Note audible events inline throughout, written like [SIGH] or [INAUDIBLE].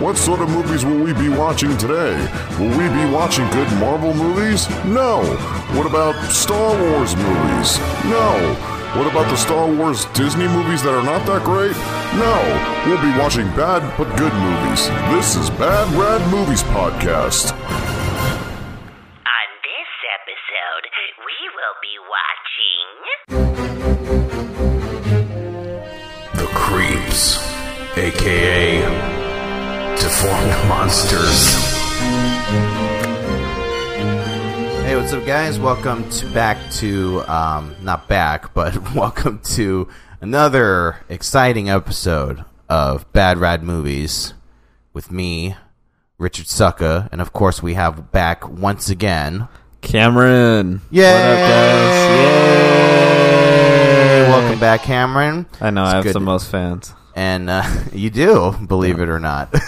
What sort of movies will we be watching today? Will we be watching good Marvel movies? No. What about Star Wars movies? No. What about the Star Wars Disney movies that are not that great? No. We'll be watching bad but good movies. This is Bad Rad Movies Podcast. On this episode, we will be watching. The Creeps, aka Deformed Monsters. Hey, what's up, guys? Welcome to back to um, not back, but [LAUGHS] welcome to another exciting episode of Bad Rad Movies with me, Richard Sucka, and of course we have back once again. Cameron. Yay! What up, guys? Yay! Welcome back, Cameron. I know It's I have good the most fans. and uh, [LAUGHS] you do believe it or not. [LAUGHS]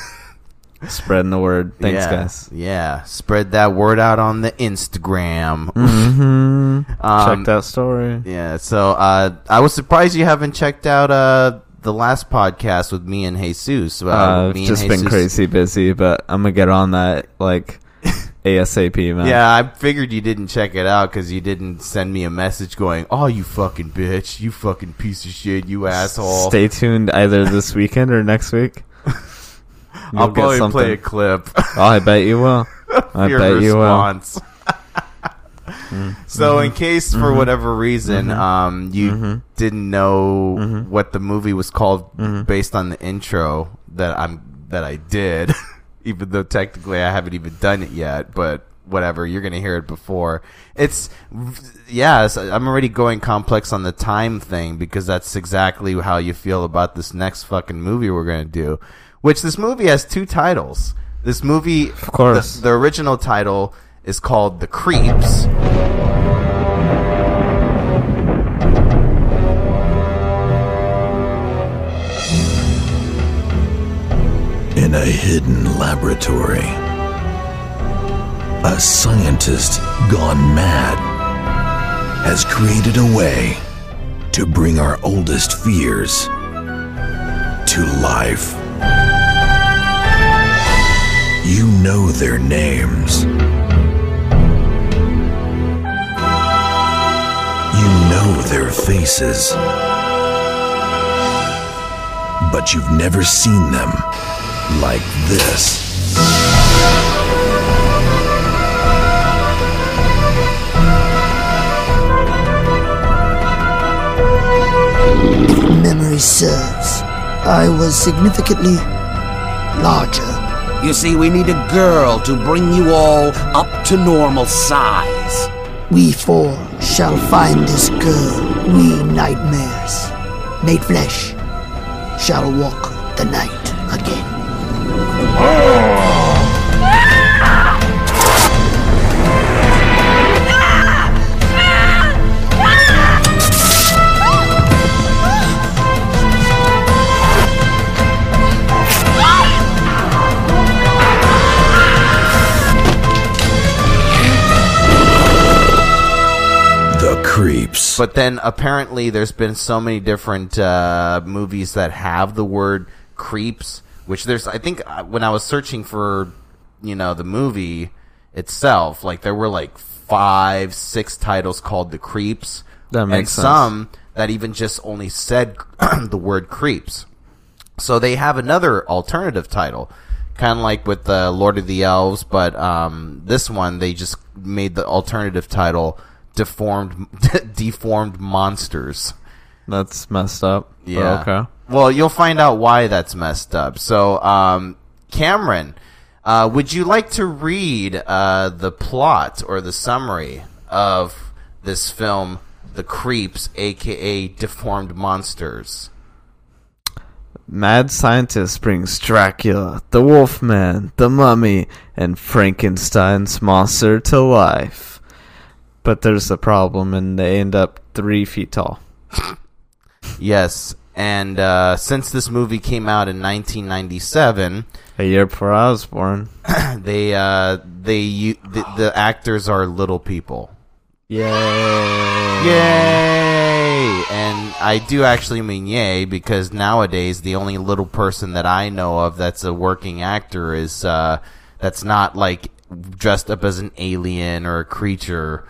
Spreading the word. Thanks, yeah, guys. Yeah, spread that word out on the Instagram. Mm-hmm. Um, Check that story. Yeah, so uh, I was surprised you haven't checked out uh, the last podcast with me and Jesus. Uh, Uh, me just been Jesus- crazy busy, but I'm gonna get on that like [LAUGHS] ASAP, man. Yeah, I figured you didn't check it out because you didn't send me a message going, "Oh, you fucking bitch, you fucking piece of shit, you asshole." Stay tuned either this weekend or next week. I'll probably something. play a clip. Oh, I bet you will. [LAUGHS] I your bet you will. response. [LAUGHS] Mm. so, in mm-hmm. case for mm-hmm. whatever reason mm-hmm. um, you didn't know what the movie was called based on the intro that I'm that I did, [LAUGHS] even though technically I haven't even done it yet, but whatever, you're gonna hear it before. It's yeah, I'm already going complex on the time thing because that's exactly how you feel about this next fucking movie we're gonna do. Which this movie has two titles. This movie, of course. the, the original title is called The Creeps. In a hidden laboratory, a scientist gone mad has created a way to bring our oldest fears to life. You know their names. You know their faces. But you've never seen them like this. memory serves, I was significantly larger. You see, we need a girl to bring you all up to normal size. We four shall find this girl, we nightmares, made flesh, shall walk the night again. Oh! But then apparently there's been so many different uh, movies that have the word creeps, which there's I think uh, when I was searching for you know the movie itself, like there were like five, six titles called the creeps, That and makes sense. some that even just only said [CLEARS THROAT] the word creeps. So they have another alternative title, kind of like with the Lord of the Elves, but um, this one they just made the alternative title "Deformed [LAUGHS] Deformed Monsters." That's messed up. but Yeah. Okay. Well, you'll find out why that's messed up. So, um, Cameron, uh, would you like to read uh, the plot or the summary of this film, The Creeps, aka Deformed Monsters? Mad scientist brings Dracula, the Wolfman, the Mummy, and Frankenstein's monster to life. But there's a problem, and they end up three feet tall. [LAUGHS] Yes, and uh, since this movie came out in 1997, A year before I was born. [COUGHS] they uh, they u- the, the actors are little people. Yay! Yay! And I do actually mean yay because nowadays the only little person that I know of that's a working actor is uh, that's not like dressed up as an alien or a creature,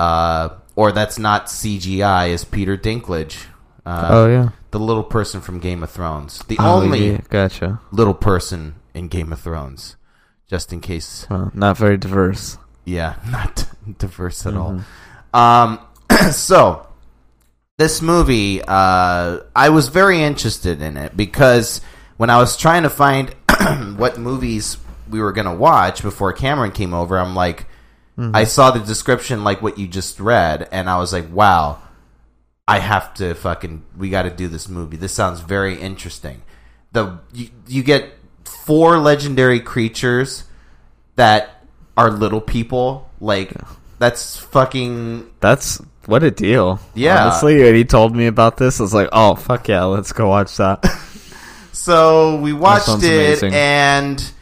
uh, or that's not CGI is Peter Dinklage. Uh, oh yeah. the little person from Game of Thrones, the Oh, only yeah, gotcha. little person in Game of Thrones, just in case Well, not very diverse. yeah, [LAUGHS] not diverse at all. Um, [CLEARS THROAT] so this movie, uh, I was very interested in it because when I was trying to find [CLEARS THROAT] what movies we were gonna watch before Cameron came over, I'm like, Mm-hmm. I saw the description like what you just read, and I was like, wow, I have to fucking, we got to do this movie. This sounds very interesting. The you, you get four legendary creatures that are little people. Like that's fucking That's what a deal. Yeah. Honestly, when he told me about this, I was like, oh fuck yeah, let's go watch that. [LAUGHS] So we watched it, amazing. and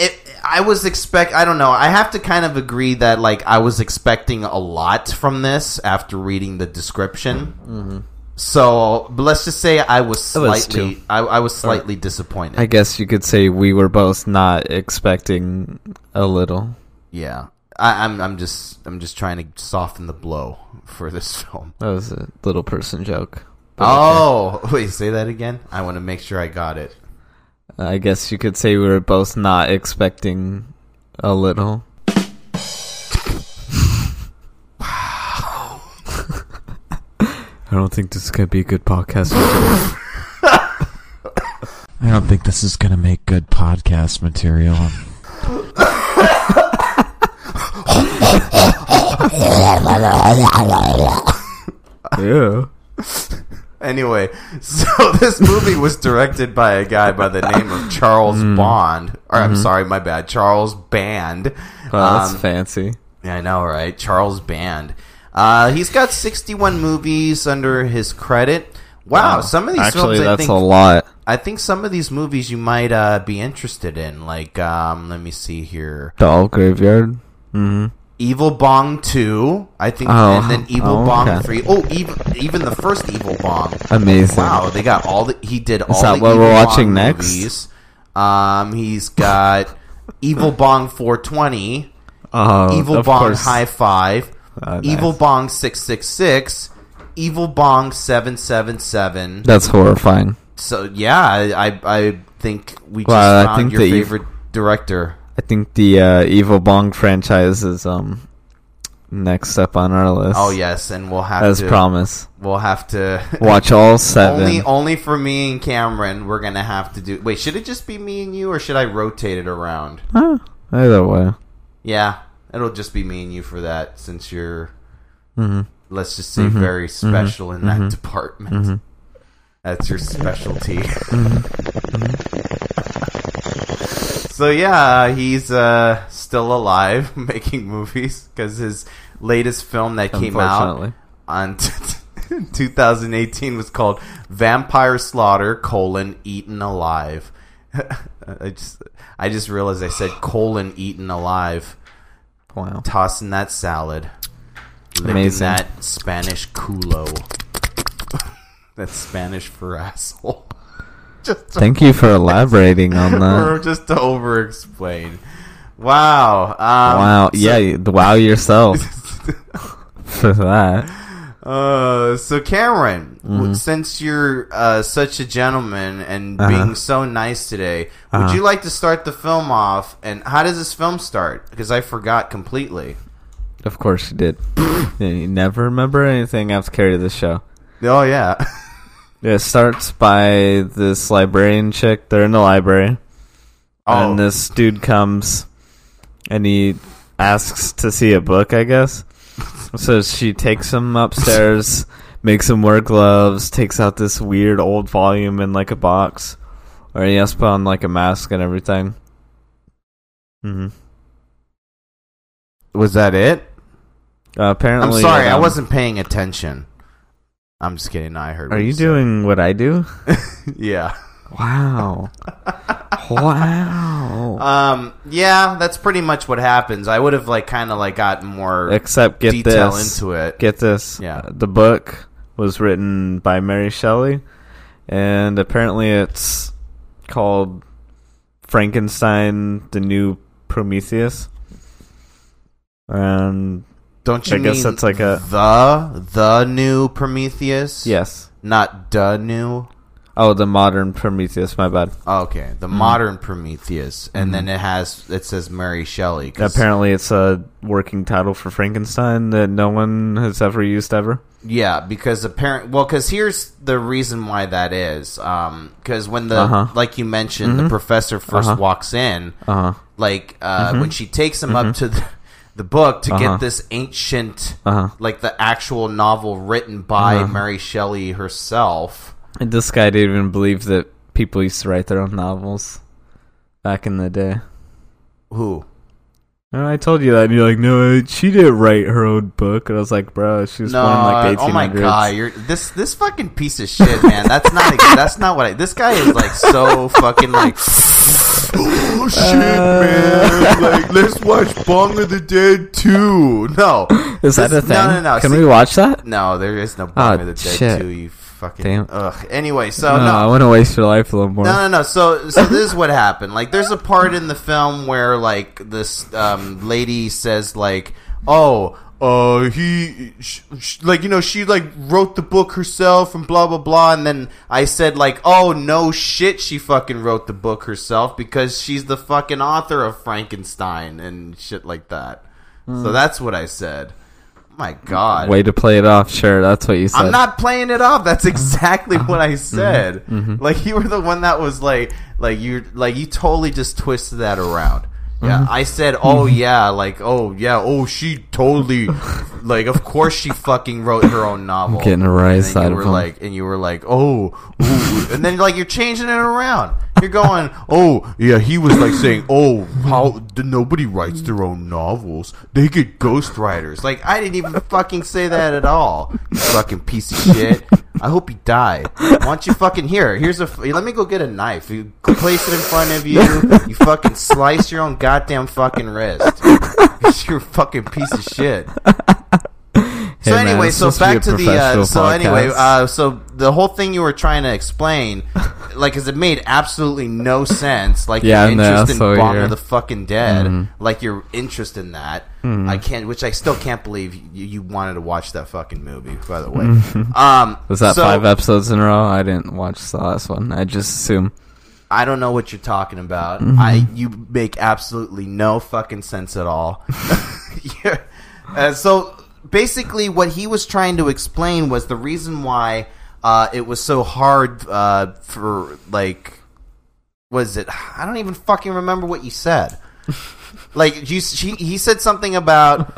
it. I was expect. I don't know. I have to kind of agree that like I was expecting a lot from this after reading the description. So, but let's just say I was Mm-hmm. Was slightly. I, I was slightly disappointed. I guess you could say we were both not expecting a little. yeah, I, I'm. I'm just. I'm just trying to soften the blow for this [LAUGHS] film. That was a little person joke. Oh, [LAUGHS] wait. Say that again. I want to make sure I got it. Okay. I guess you could say we were both not expecting a little. [LAUGHS] I don't think this is gonna be a good podcast. I don't think this is going to make good podcast material. [LAUGHS] yeah. Anyway, [LAUGHS] so this movie was directed by a guy by the name of Charles Mm. Bond. Or Mm-hmm. I'm sorry, my bad. Charles Band. Wow, that's Um, fancy. Yeah, I know, right? Charles Band. Uh, he's got 61 movies under his credit. Wow, some of these Actually, films, I that's think, a lot. I think some of these movies you might uh, be interested in. Like, um, let me see here. Doll Graveyard. Mm-hmm. Evil Bong 2, I think, Oh, and then Evil oh, Bong okay. 3. Oh, even, even the first Evil Bong. Amazing. Wow, they got all the. He did all that the what Evil we're Bong watching next? movies. Um, he's got Evil Bong 420, Oh, Evil Bong course. High Five, Oh, nice. Evil Bong 666, Evil Bong 777. That's horrifying. So yeah, I I, I think we just I found think your that you- favorite director. I think the uh, Evil Bong franchise is um next up on our list. Oh yes, and we'll have as to promise. we'll have to [LAUGHS] Watch all seven. Only, only for me and Cameron, we're gonna have to do. Wait, should it just be me and you, or should I rotate it around? Huh, either way. Yeah, it'll just be me and you for that, since you're, Mm-hmm. let's just say, very special in that department. Mm-hmm. That's your specialty. [LAUGHS] so yeah, he's uh, still alive, [LAUGHS] making movies because his latest film that came out on [LAUGHS] 2018 was called Vampire Slaughter: colon Eaten Alive. [LAUGHS] I just I just realized I said colon eaten alive. Wow. Tossing that salad, licking Amazing. that Spanish culo. That's Spanish for asshole. [LAUGHS] just Thank you for [LAUGHS] elaborating on that. or just to over explain. Wow. Um, wow. so- yeah. Wow yourself [LAUGHS] for that. Uh, so Cameron, Mm-hmm. since you're uh, such a gentleman and Uh-huh. being so nice today, would Uh-huh. you like to start the film off? And how does this film start? Because I forgot completely. Of course you did. You never remember anything after carry this show. Oh yeah, It starts by this librarian chick. They're in the library. oh And this dude comes and he asks to see a book, I guess. So she takes him upstairs, [LAUGHS] makes him wear gloves, takes out this weird old volume in like a box. Or he has to put on like a mask and everything. Mm-hmm. was that it? Uh, I'm apparently, sorry, I um, wasn't paying attention. I'm just kidding. I heard. Are you said. doing what I do? [LAUGHS] Yeah. Wow. wow. Um. Yeah, that's pretty much what happens. I would have like kind of like got more Except get detail this. into it. Get this. Yeah. Uh, The book was written by Mary Shelley, and apparently it's called Frankenstein: The New Prometheus. And Don't you I guess that's like a- the the new Prometheus? yes, not the new. oh, the modern Prometheus. My bad. Okay, the modern Prometheus, and then it has it says Mary Shelley. Apparently, it's a working title for Frankenstein that no one has ever used ever. Yeah, because apparent. Well, because here's the reason why that is. Um, because when the Uh-huh. like you mentioned, the professor 1st Uh-huh. walks in, Uh huh. like uh, when she takes him up to the, the book to Uh-huh. get this ancient, Uh-huh. like the actual novel written by Uh-huh. Mary Shelley herself. And this guy didn't even believe that people used to write their own novels back in the day. Who? And I told you that, and you're like, no, she didn't write her own book. And I was like, bro, she was No, born like the 1800s. oh my god, you're this this fucking piece of shit, man. That's not [LAUGHS] that's not what I. This guy is like so fucking like. Oh shit, man! Like, let's watch Bong of the Dead too. No, Is that a thing? No, no, no. Can See- we watch that? No, there is no Bong Ah, of the Dead two. You fucking Damn. ugh. Anyway, so no, no, I want to waste your life a little more. no, no, no. So, so this is what happened. Like, there's a part in the film where, like, this um, lady says, like, "Oh, uh, he, sh- sh- like, you know, she like wrote the book herself and blah blah blah." And then I said, like, "Oh no, shit, she fucking wrote the book herself because she's the fucking author of Frankenstein and shit like that." So that's what I said. My God. Way to play it off. Sure, that's what you said. I'm not playing it off. That's [LAUGHS] exactly Uh-huh. what I said. Mm-hmm. Like you were the one that was like, like you, like you totally just twisted that around. Yeah, Mm-hmm. I said, oh yeah, like oh yeah, oh she totally, like of course she fucking wrote her own novel. I'm getting a rise out you of were him. like, and you were like, oh, ooh. and then like you're changing it around. You're going, oh yeah, he was like saying, oh, how nobody writes their own novels. They get ghostwriters. Like I didn't even fucking say that at all. You fucking piece of shit. I hope you die. Why don't you fucking here? Here's a. Let me go get a knife. You place it in front of you. You fucking slice your own goddamn fucking wrist. [LAUGHS] You're a fucking piece of shit. So Hey, man, anyway, so supposed to be back to the uh, so anyway, uh, so the whole thing you were trying to explain, [LAUGHS] like, cause it made absolutely no sense. Like Yeah, your no, interest in so Bong of the fucking Dead, Mm-hmm. like your interest in that. I can't, which I still can't believe you, you wanted to watch that fucking movie. By the way, um, [LAUGHS] Was that so- five episodes in a row? I didn't watch the last one. I just assume. I don't know what you're talking about. Mm-hmm. I you make absolutely no fucking sense at all. [LAUGHS] yeah. Uh, so basically, what he was trying to explain was the reason why uh, it was so hard uh, for like was it? I don't even fucking remember what you said. [LAUGHS] Like you, she, he said something about.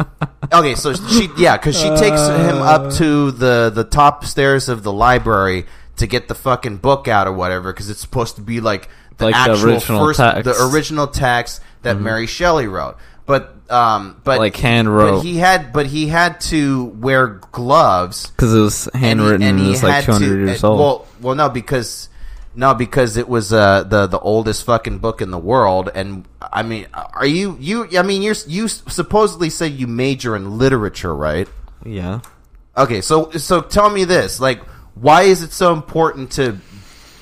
Okay, so she, yeah, because she takes him up to the the top stairs of the library to get the fucking book out or whatever, because it's supposed to be like the Like the actual original first, text. the original text that Mary Shelley wrote. But um, but Like hand But wrote. he had, but he had to wear gloves Because it was and he- handwritten and, he it was like 200 to- years old. Well, well, no, because no, because it was uh, the the oldest fucking book in the world, and I mean, are you you? I mean, you're you supposedly say you major in literature, right? yeah. Okay, so so tell me this, like, why is it so important to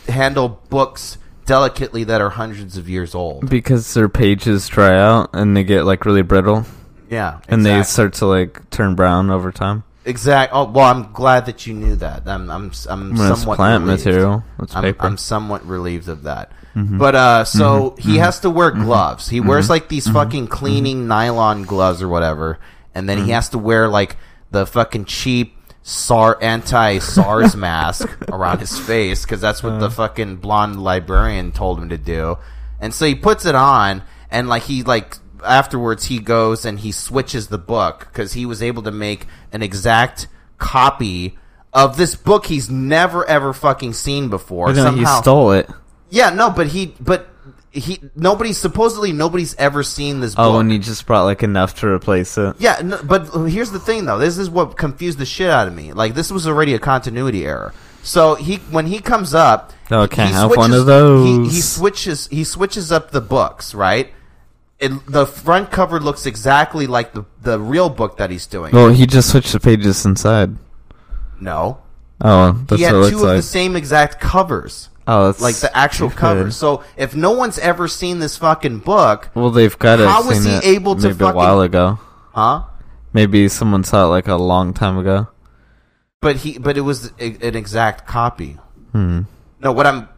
handle books delicately that are hundreds of years old? Because their pages dry out and they get like really brittle. Yeah, And they start to like turn brown over time. exact. Oh, well, I'm glad that you knew that. I'm I'm I'm it's somewhat plant relieved. material. It's I'm, paper. Mm-hmm. I'm somewhat relieved of that. But uh, so he has to wear gloves. He wears like these Mm-hmm. fucking cleaning nylon gloves or whatever, and then Mm-hmm. he has to wear like the fucking cheap SAR anti SARS [LAUGHS] mask around his face because that's what Uh. the fucking blonde librarian told him to do. And so he puts it on, and like he like afterwards he goes and he switches the book because he was able to make an exact copy of this book he's never ever fucking seen before. No, he stole it. yeah, no, but he, but he, nobody, supposedly nobody's ever seen this book. Oh, book. and he just brought like enough to replace it. yeah, no, but here's the thing, though. This is what confused the shit out of me. Like, this was already a continuity error. So he, when he comes up, Oh, he can't have one of those. He, he switches, he switches up the books, right? It, the front cover looks exactly like the the real book that he's doing. Well, he just switched the pages inside. No, Oh, that's he had two of like. the same exact covers, oh, that's like the actual covers. So if no one's ever seen this fucking book, Well, they've got it. How was he able to maybe a while ago? huh? Maybe someone saw it like a long time ago. But he, but it was a- an exact copy. Hmm. No, what I'm,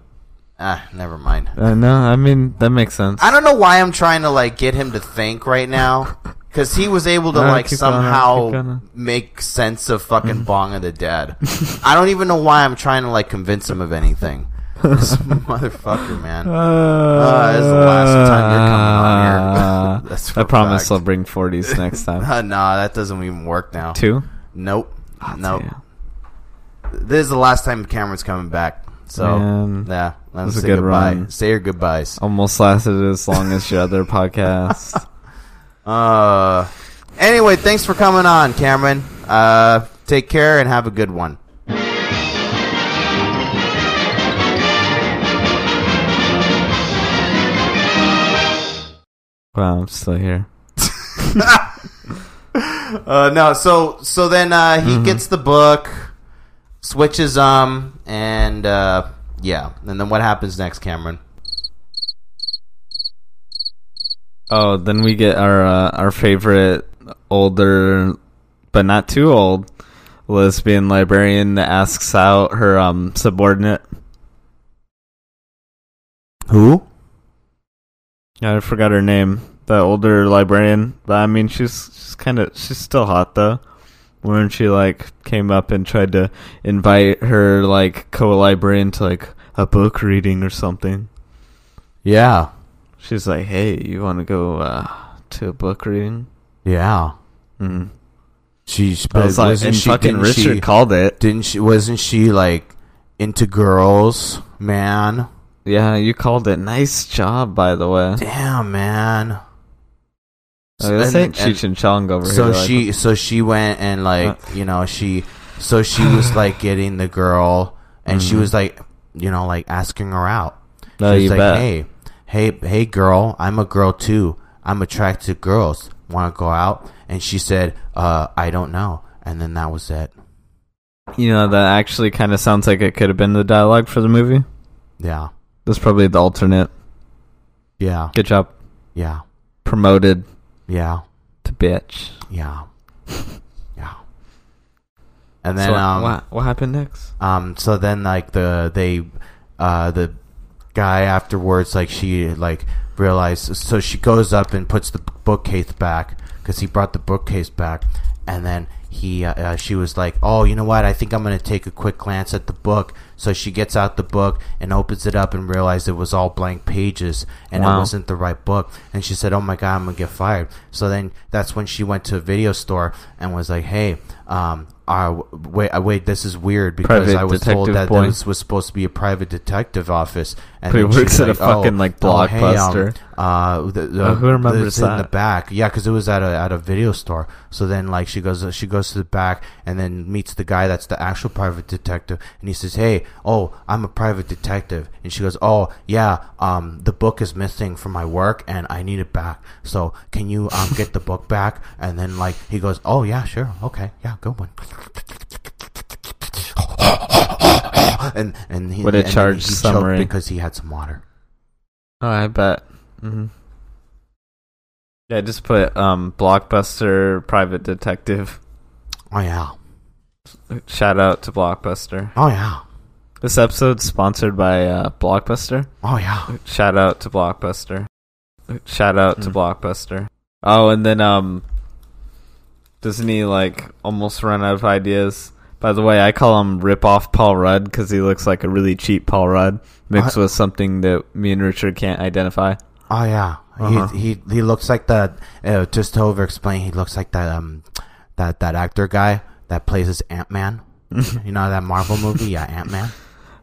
ah, never mind. Uh, no, I mean that makes sense. I don't know why I'm trying to like get him to think right now, because he was able to No, like somehow make sense of fucking [LAUGHS] Bong of the Dead. I don't even know why I'm trying to like convince him of anything. This motherfucker, man. Uh, this is the last time you're coming on here. [LAUGHS] That's I promise fact. I'll bring 40s next [LAUGHS] time. Uh, nah, that doesn't even work now. Two? Nope. nope. damn. This is the last time Cameron's coming back. So Man. yeah, let's was a say good goodbye. run. Say your goodbyes. Almost lasted as long as your other [LAUGHS] podcast. Uh, anyway, thanks for coming on, Cameron. Uh, take care and have a good one. Wow, I'm still here. [LAUGHS] Uh, no, so so then uh, he gets the book, switches um, and uh, yeah, and then what happens next, Cameron? Oh, then we get our uh, our favorite older, but not too old, lesbian librarian that asks out her um subordinate. Who? I forgot her name. The older librarian. But I mean, she's she's kind of she's still hot though. When she like came up and tried to invite her like co-librarian to like a book reading or something. Yeah, She's like, "Hey, you want to go uh, to a book reading?" yeah. Mm. She's I was like, and fucking Richard she, called it. didn't she? Wasn't she like into girls, man? Yeah, you called it. Nice job, by the way. Damn, man. Oh, this ain't Cheech and Chong over so here. like- she so she went and like you know she so she was [SIGHS] like getting the girl and she was like you know like asking her out Mm-hmm. No, she was you like bet. hey hey hey girl i'm a girl too i'm attracted to girls want to go out and she said uh i don't know and then that was it you know, that actually kind of sounds like it could have been the dialogue for the movie. yeah That's probably the alternate. yeah Good job. yeah Promoted yeah to bitch. yeah [LAUGHS] yeah and then so um what, what happened next? Um, so then like the they, uh, the guy afterwards, like she like realized, so she goes up and puts the bookcase back because he brought the bookcase back, and then he, uh, uh, she was like, oh, you know what? I think I'm gonna take a quick glance at the book. So she gets out the book and opens it up and realized it was all blank pages and it wasn't the right book. And she said, "Oh my god, I'm gonna get fired." So then that's when she went to a video store and was like, "Hey, um, uh, wait, wait, this is weird because Private I was told that boy. this was supposed to be a private detective office." And But he works she's at a fucking, like, oh, hey, um, Blockbuster. uh, the, the, Oh, who remembers it's in the back? Yeah, because it was at a at a video store. So then, like, she goes she goes to the back and then meets the guy that's the actual private detective, and he says, "Hey, oh, I'm a private detective," and she goes, "Oh, yeah, um, the book is missing from my work, and I need it back. So can you um get the book back?" And then like he goes, "Oh yeah, sure, okay, yeah, good one." [LAUGHS] And and he and then charged he choked summary. because he had some water. Oh, I bet. hmm Yeah, just put um Blockbuster Private Detective. Oh yeah, Shout out to Blockbuster. oh yeah, This episode's sponsored by uh, Blockbuster. oh yeah. Shout out to Blockbuster. Shout out to Hmm. Blockbuster. Oh, and then um, doesn't he like almost run out of ideas? By the way, I call him Rip Off Paul Rudd because he looks like a really cheap Paul Rudd mixed Uh, with something that me and Richard can't identify. Oh yeah, Uh-huh. he he he looks like that. Uh, just to over explain, he looks like that um that that actor guy that plays as Ant Man. [LAUGHS] you know that Marvel movie, yeah, Ant Man.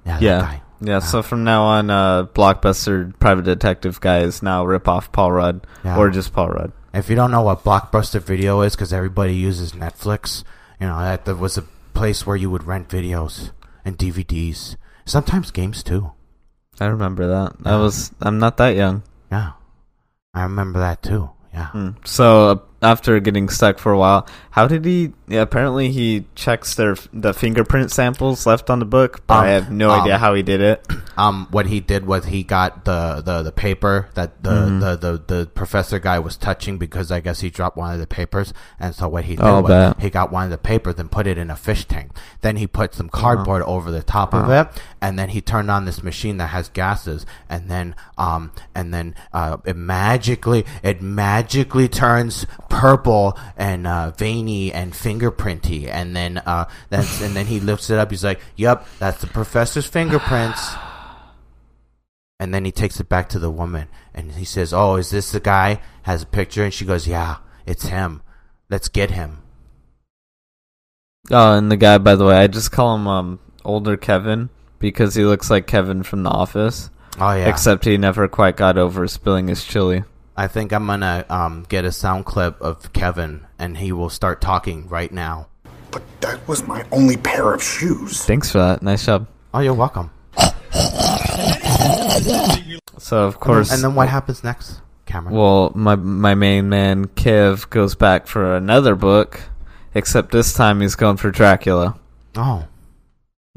Yeah, that yeah, guy. yeah. So from now on, uh, Blockbuster Private Detective guy is now Rip Off Paul Rudd Yeah. or just Paul Rudd. If you don't know what Blockbuster Video is, because everybody uses Netflix, you know that, that was a place where you would rent videos and DVDs, sometimes games too. I remember that. I was I'm not that young. Yeah, I remember that too. Yeah, Hmm. So uh, after getting stuck for a while, how did he? Yeah, apparently he checks their the fingerprint samples left on the book, but Um, I have no um, idea how he did it. [CLEARS THROAT] Um, what he did was he got the, the, the paper that the, Mm-hmm. the, the, the professor guy was touching because I guess he dropped one of the papers. And so what he did Oh, was bet. he got one of the papers and put it in a fish tank. Then he put some Uh-huh. cardboard over the top of it, and then he turned on this machine that has gases, and then um, and then uh, it magically it magically turns purple and uh, veiny and fingerprinty, and then uh, that's and then he lifts it up. He's like, "Yep, that's the professor's fingerprints." [SIGHS] And then he takes it back to the woman and he says, Oh, is this the guy? Has a picture? And she goes, Yeah, it's him. Let's get him. Oh, and the guy, by the way, I just call him um older Kevin because he looks like Kevin from The Office, Oh, yeah. except he never quite got over spilling his chili. I think I'm going to um, get a sound clip of Kevin and he will start talking right now. But that was my only pair of shoes. Thanks for that. Nice job. Oh, you're welcome. So of course, And then what happens next, Cameron? Well, my my main man Kev goes back for another book, except this time he's going for Dracula. oh.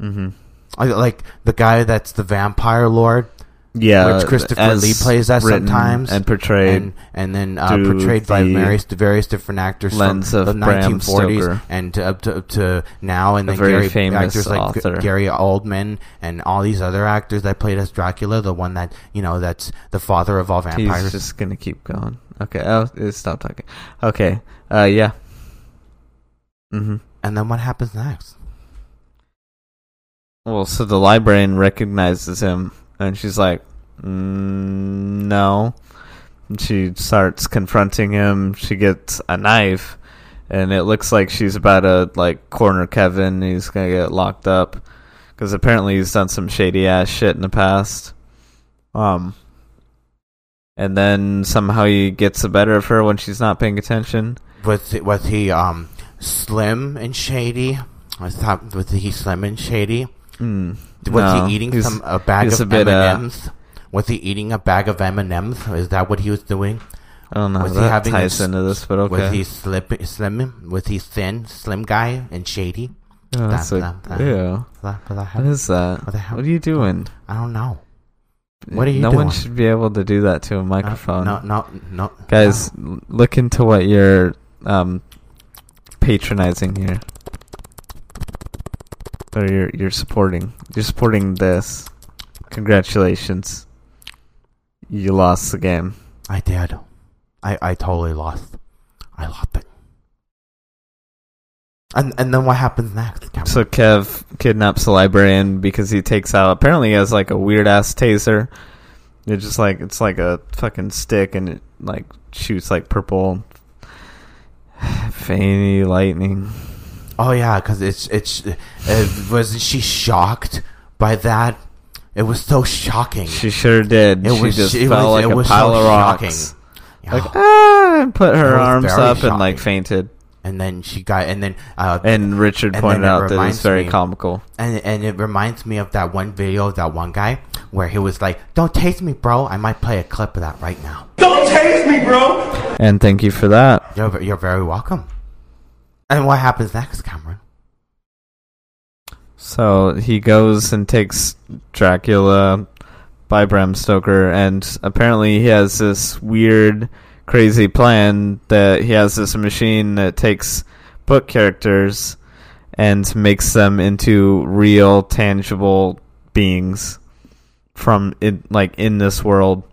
Mm-hmm. I- Like the guy that's the vampire lord? Yeah, Which Christopher Lee plays that sometimes. and portrayed. and, and then uh, portrayed by various various different actors from the 1940s and to, up to, up to now, and then very Gary, famous actors like Gary Oldman and all these other actors that played as Dracula, the one that you know that's the father of all vampires. He's just gonna keep going. Okay, oh, uh, stop talking. Okay, uh, yeah. Mm-hmm. and then what happens next? Well, so the librarian recognizes him, and she's like, mm, "No." And she starts confronting him. She gets a knife, and it looks like she's about to like corner Kevin. He's gonna get locked up because apparently he's done some shady ass shit in the past. Um, and then somehow he gets the better of her when she's not paying attention. Was he, was he um slim and shady? Was that was he slim and shady? Mm, Was no, he eating some a bag of bit, M uh, and M's? Was he eating a bag of M and M's? Is that what he was doing? I don't know. Was how he that having ties a, into this, but okay. Was he slip, slim? Was he thin, slim guy and shady? Oh, that's That- like, that- that- ew. that- that- What is that? what the hell? What are you doing? I don't know. What are you no doing? one should be able to do that to a microphone. No, no, no. Guys, l- look into what you're um, patronizing here. Or you're you're supporting. You're supporting this. Congratulations. You lost the game. I did. I I totally lost. I lost it. And and then what happens next? Cameron? So Kev kidnaps the librarian because he takes out apparently he has like a weird ass taser. It's just like it's like a fucking stick and it like shoots like purple [SIGHS] veiny lightning. Oh yeah, because it's it's uh, wasn't she shocked by that? It was so shocking. She sure did. It she was- just it fell was- like it a was pile so of rocks. Yeah. Like ah, and put her arms very up and like fainted. and then she got and then uh, And Richard And pointed then out that it was reminds very me- comical. And and it reminds me of that one video of that one guy where he was like, "Don't taste me, bro." I might play a clip of that right now. Don't taste me, bro. And thank you for that. You're you're very welcome. And what happens next, Cameron? So he goes and takes Dracula by Bram Stoker, and apparently he has this weird, crazy plan that he has this machine that takes book characters and makes them into real, tangible beings from it, like in this world.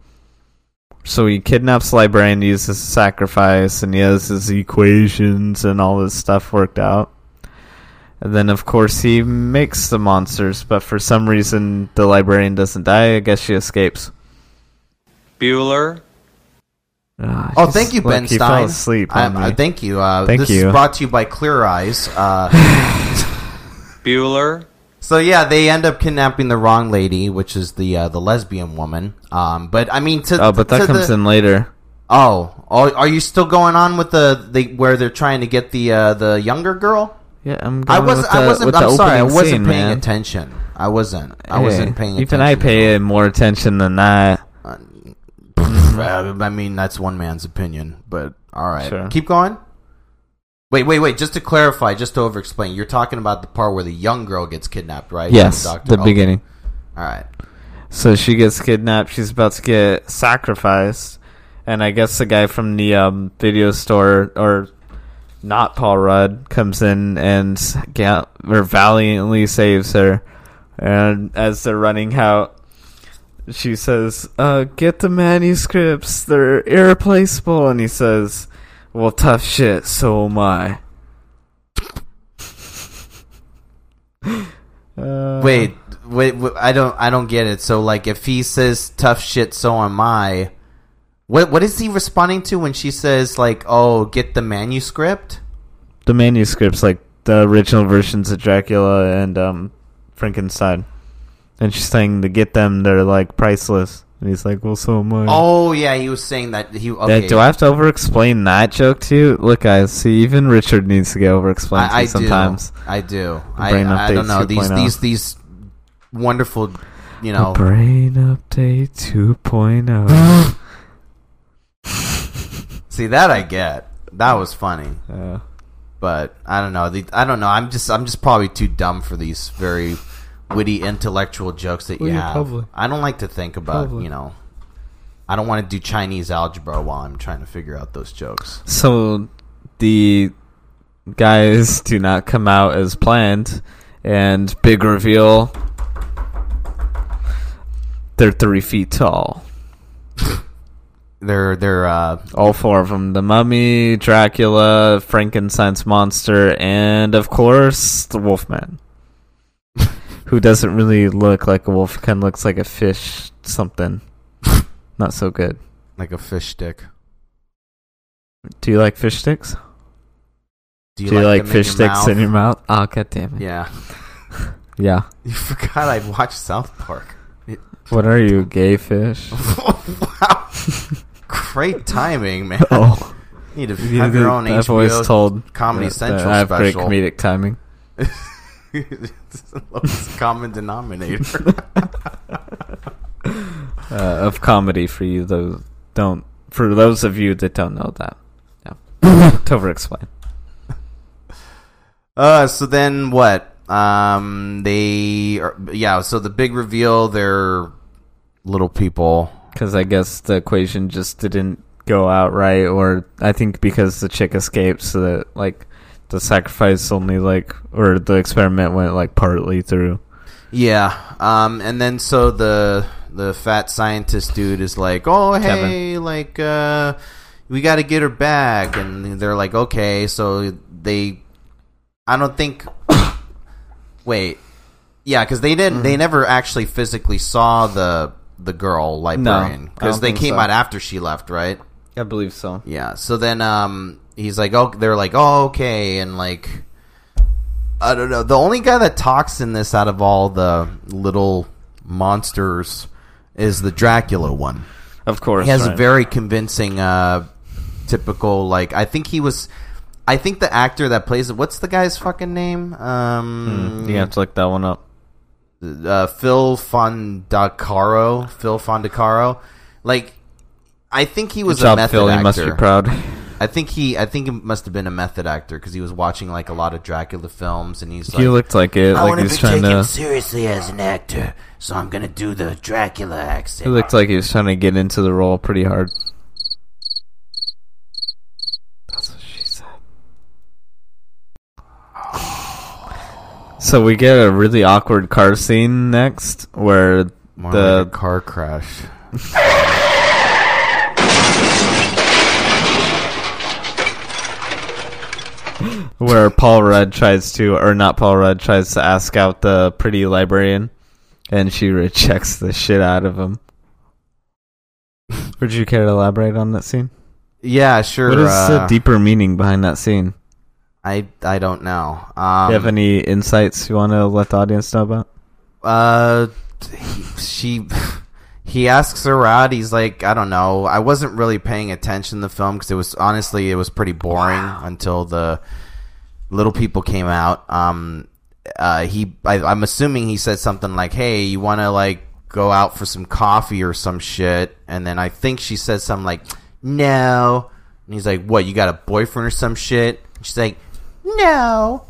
So he kidnaps the librarian, uses a sacrifice, and he has his equations and all this stuff worked out. And then, of course, he makes the monsters, but for some reason, the librarian doesn't die. I guess she escapes. Bueller. Ah, Oh, thank you, Ben he Stein. fell asleep I- on uh, thank you. Uh, Thank this you. is brought to you by Clear Eyes. Uh, [LAUGHS] Bueller. So yeah, they end up kidnapping the wrong lady, which is the uh, the lesbian woman. Um, but I mean, to oh, but that comes the, in later. Oh, oh, are you still going on with the, the where they're trying to get the uh, the younger girl? Yeah, I'm. I going was with I the- wasn't. the I'm sorry, I wasn't scene, paying man. attention. I wasn't. I Hey, wasn't paying attention. Even attention. I pay more attention than that. Uh, [LAUGHS] I mean, that's one man's opinion, but all right. Sure. Keep going. Wait, wait, wait. Just to clarify, just to over explain, you're talking about the part where the young girl gets kidnapped, right? Yes, doctor? the Okay. beginning. All right. So she gets kidnapped. She's about to get sacrificed, and I guess the guy from the um, video store, or not Paul Rudd, comes in and or valiantly saves her. And as they're running out, she says, uh, "Get the manuscripts. They're irreplaceable." And he says, "Well, tough shit. So am I." Uh, Wait, wait, wait, I don't, I don't get it. So, like, if he says tough shit, so am I. What, what is he responding to when she says like, "Oh, get the manuscript"? the manuscripts, like the original versions of Dracula and um, Frankenstein. And she's saying to get them, they're like priceless. And he's like, well, so am I. Oh yeah, he was saying that he. Yeah, Okay, do I have to over explain that joke to you? Look, guys, see, even Richard needs to get over explained to I, I sometimes. do. I do. I, Brain I don't Update know these 2.0. these these wonderful, you know. A Brain Update 2.0. [LAUGHS] See that I get. That was funny. Yeah. But I don't know. The, I don't know. I'm just I'm just probably too dumb for these very witty intellectual jokes that you have. probably. I don't like to think about Probably. you know. I don't want to do Chinese algebra while I'm trying to figure out those jokes. So the guys do not come out as planned, and big reveal. They're three feet tall. [LAUGHS] They're they're uh, All four of them: the Mummy, Dracula, Frankenstein's monster, and of course the Wolfman, who doesn't really look like a wolf. Kind of looks like a fish. Something. [LAUGHS] Not so good. like a fish stick. Do you like fish sticks? Do Do you like, in fish your sticks mouth? in your mouth? Oh, god damn it. Yeah. [LAUGHS] Yeah. [LAUGHS] You forgot I watched South Park. It- What are you, gay fish? wow. Great timing, man. Oh. You need to have your own I've HBO always told Comedy that- that Central I have great comedic timing. Lowest common denominator. [LAUGHS] uh, of comedy for you those don't for those of you that don't know that. Yeah. [LAUGHS] to over explain. [LAUGHS] uh, so then what? Um, they are, yeah. So the big reveal, they're little people. Because I guess the equation just didn't go out right, or I think because the chick escaped, so that like the sacrifice only like or the experiment went like partly through. Yeah. Um, and then so the the fat scientist dude is like, "Oh, hey, like uh we got to get her back." And they're like, "Okay." So they I don't think [COUGHS] Wait. Yeah, cuz they didn't they never actually physically saw the the girl librarian don't cuz they came so. out after she left, right? I believe so. Yeah. So then um he's like, "Oh, they're like, "Oh, okay." And like I don't know. The only guy that talks in this out of all the little monsters is the Dracula one. Of course, He has a very convincing uh typical like I think he was I think the actor that plays it what's the guy's fucking name? Um Hmm, You have to look that one up. uh, Phil Fondacaro, Phil Fondacaro. Like I think he was Good job, a method Phil. You actor. must be proud. I think he, I think it must have been a method actor because he was watching like a lot of Dracula films, and he's He like, looked like it, I like want he to be trying taken to. seriously as an actor, so I'm gonna do the Dracula accent. He looked like he was trying to get into the role pretty hard. That's what she said. So we get a really awkward car scene next, where More the like a car crash. [LAUGHS] where Paul Rudd tries to, or not Paul Rudd, tries to ask out the pretty librarian, and she rejects the shit out of him. Would you care to elaborate on that scene? Yeah, sure. What is uh, the deeper meaning behind that scene? I I don't know. Do Um, you have any insights you want to let the audience know about? Uh, he, she, [LAUGHS] he asks her out. He's like, I don't know. I wasn't really paying attention to the film because it was honestly it was pretty boring until the little people came out. Um, uh, he, I, I'm assuming he said something like, "Hey, you want to like go out for some coffee or some shit, and then I think she says something like, "No," and he's like, "What? You got a boyfriend or some shit?" And she's like, "No."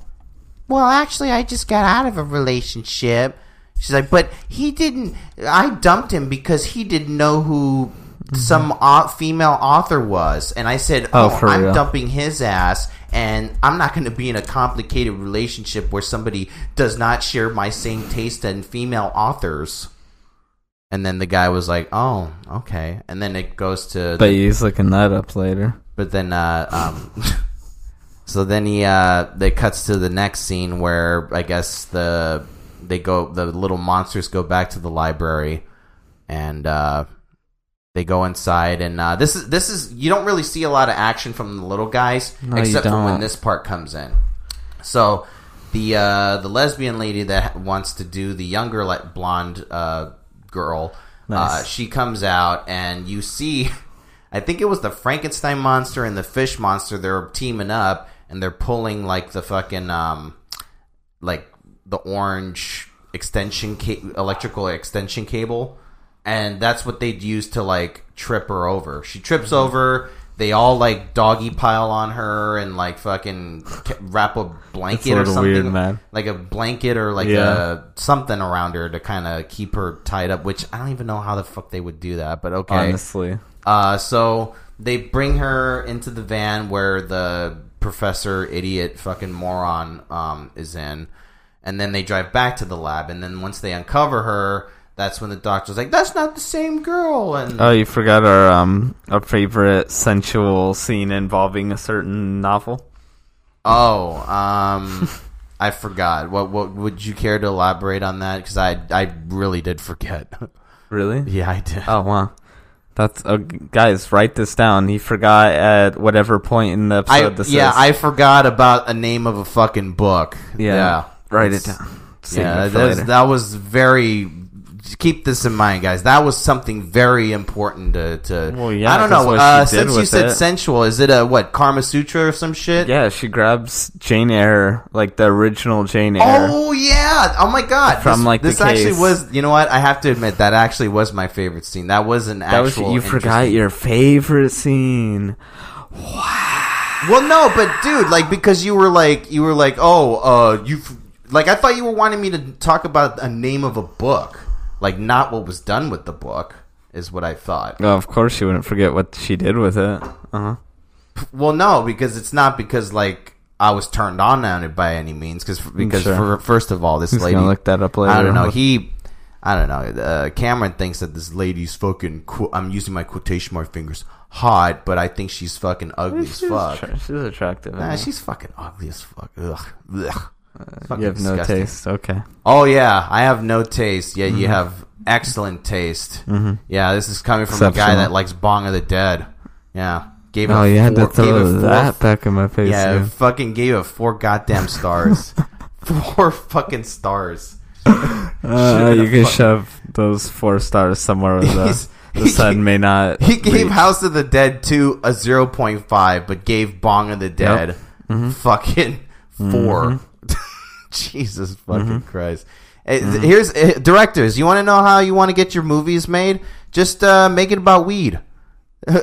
Well, actually, I just got out of a relationship. She's like, but he didn't. I dumped him because he didn't know who some au- female author was, and I said, Oh, "Oh, I'm real? dumping his ass." And I'm not going to be in a complicated relationship where somebody does not share my same taste in female authors. And then the guy was like, "Oh, okay." And then it goes to But he's looking that up later. but then, uh, um, [LAUGHS] so then he, uh, they cuts to the next scene where I guess the they go, the little monsters go back to the library, and uh, they go inside, and uh, this is this is you don't really see a lot of action from the little guys No, except for when this part comes in. So the uh, the lesbian lady that wants to do the younger like blonde uh, girl, uh, Nice. she comes out and you see, [LAUGHS] I think it was the Frankenstein monster and the fish monster. They're teaming up and they're pulling like the fucking um, like the orange extension ca- electrical extension cable and that's what they'd use to like trip her over she trips Mm-hmm. over they all like doggy pile on her and like fucking wrap a blanket or something weird, man. like a blanket or like Yeah. a something around her to kind of keep her tied up which i don't even know how the fuck they would do that but okay Honestly. uh, so they bring her into the van where the professor, idiot, fucking moron, um, is in, and then they drive back to the lab. And then once they uncover her, that's when the doctor's like, "That's not the same girl." And Oh, you forgot our um our favorite sensual scene involving a certain novel. oh, um, [LAUGHS] I forgot. What? What would you care to elaborate on that? Because I, I really did forget. [LAUGHS] Really? yeah, I did. Oh wow. That's uh, guys. Write this down. He forgot at whatever point in the episode. I, this yeah, is. I forgot about a name of a fucking book. Yeah. yeah. Write it down. Save Yeah, that, later. that was very. Keep this in mind, guys. That was something very important to. to Well, yeah, I don't know. Uh, since you said it- sensual, is it a what Karma Sutra or some shit? Yeah, she grabs Jane Eyre, like the original Jane Eyre. Oh yeah! Oh my god! From, this, like, the this actually was. You know what? I have to admit that actually was my favorite scene. That was an that was actual. you forgot your favorite scene. Wow. Well, no, but dude, like because you were like you were like, oh, uh, you like I thought you were wanting me to talk about a name of a book, like not what was done with the book, is what I thought. Oh, of course she wouldn't forget what she did with it. Uh huh. Well, no, because it's not because like I was turned on on it by any means. Because because Sure. for, first of all, this Who's lady, gonna look that up later? I don't know. He, I don't know. Uh, Cameron thinks that this lady's fucking. Qu- I'm using my quotation mark fingers. Hot, but I think she's fucking ugly as She's, fuck. attra- she's attractive. Nah, she's fucking ugly as fuck. Ugh. Ugh. You Fucking have no taste. Okay. Oh yeah, I have no taste. Yeah, you Mhm. have excellent taste. Mhm. Yeah, this is coming from a guy that likes Bong of the Dead. Yeah, gave. Oh, you had to throw four- that back in my face, Yeah, yeah. fucking gave it four goddamn stars. [LAUGHS] [LAUGHS] four fucking stars. Uh, you can Fuck. shove those four stars somewhere where [LAUGHS] the, the sun may not. He gave reach. House of the Dead 2 a 0.5, but gave Bong of the Dead Mhm. fucking 4. [LAUGHS] Jesus fucking Mhm. Christ. Mhm. Here's eh, directors. You want to know how you want to get your movies made? Just uh, make it about weed. [LAUGHS] Eh,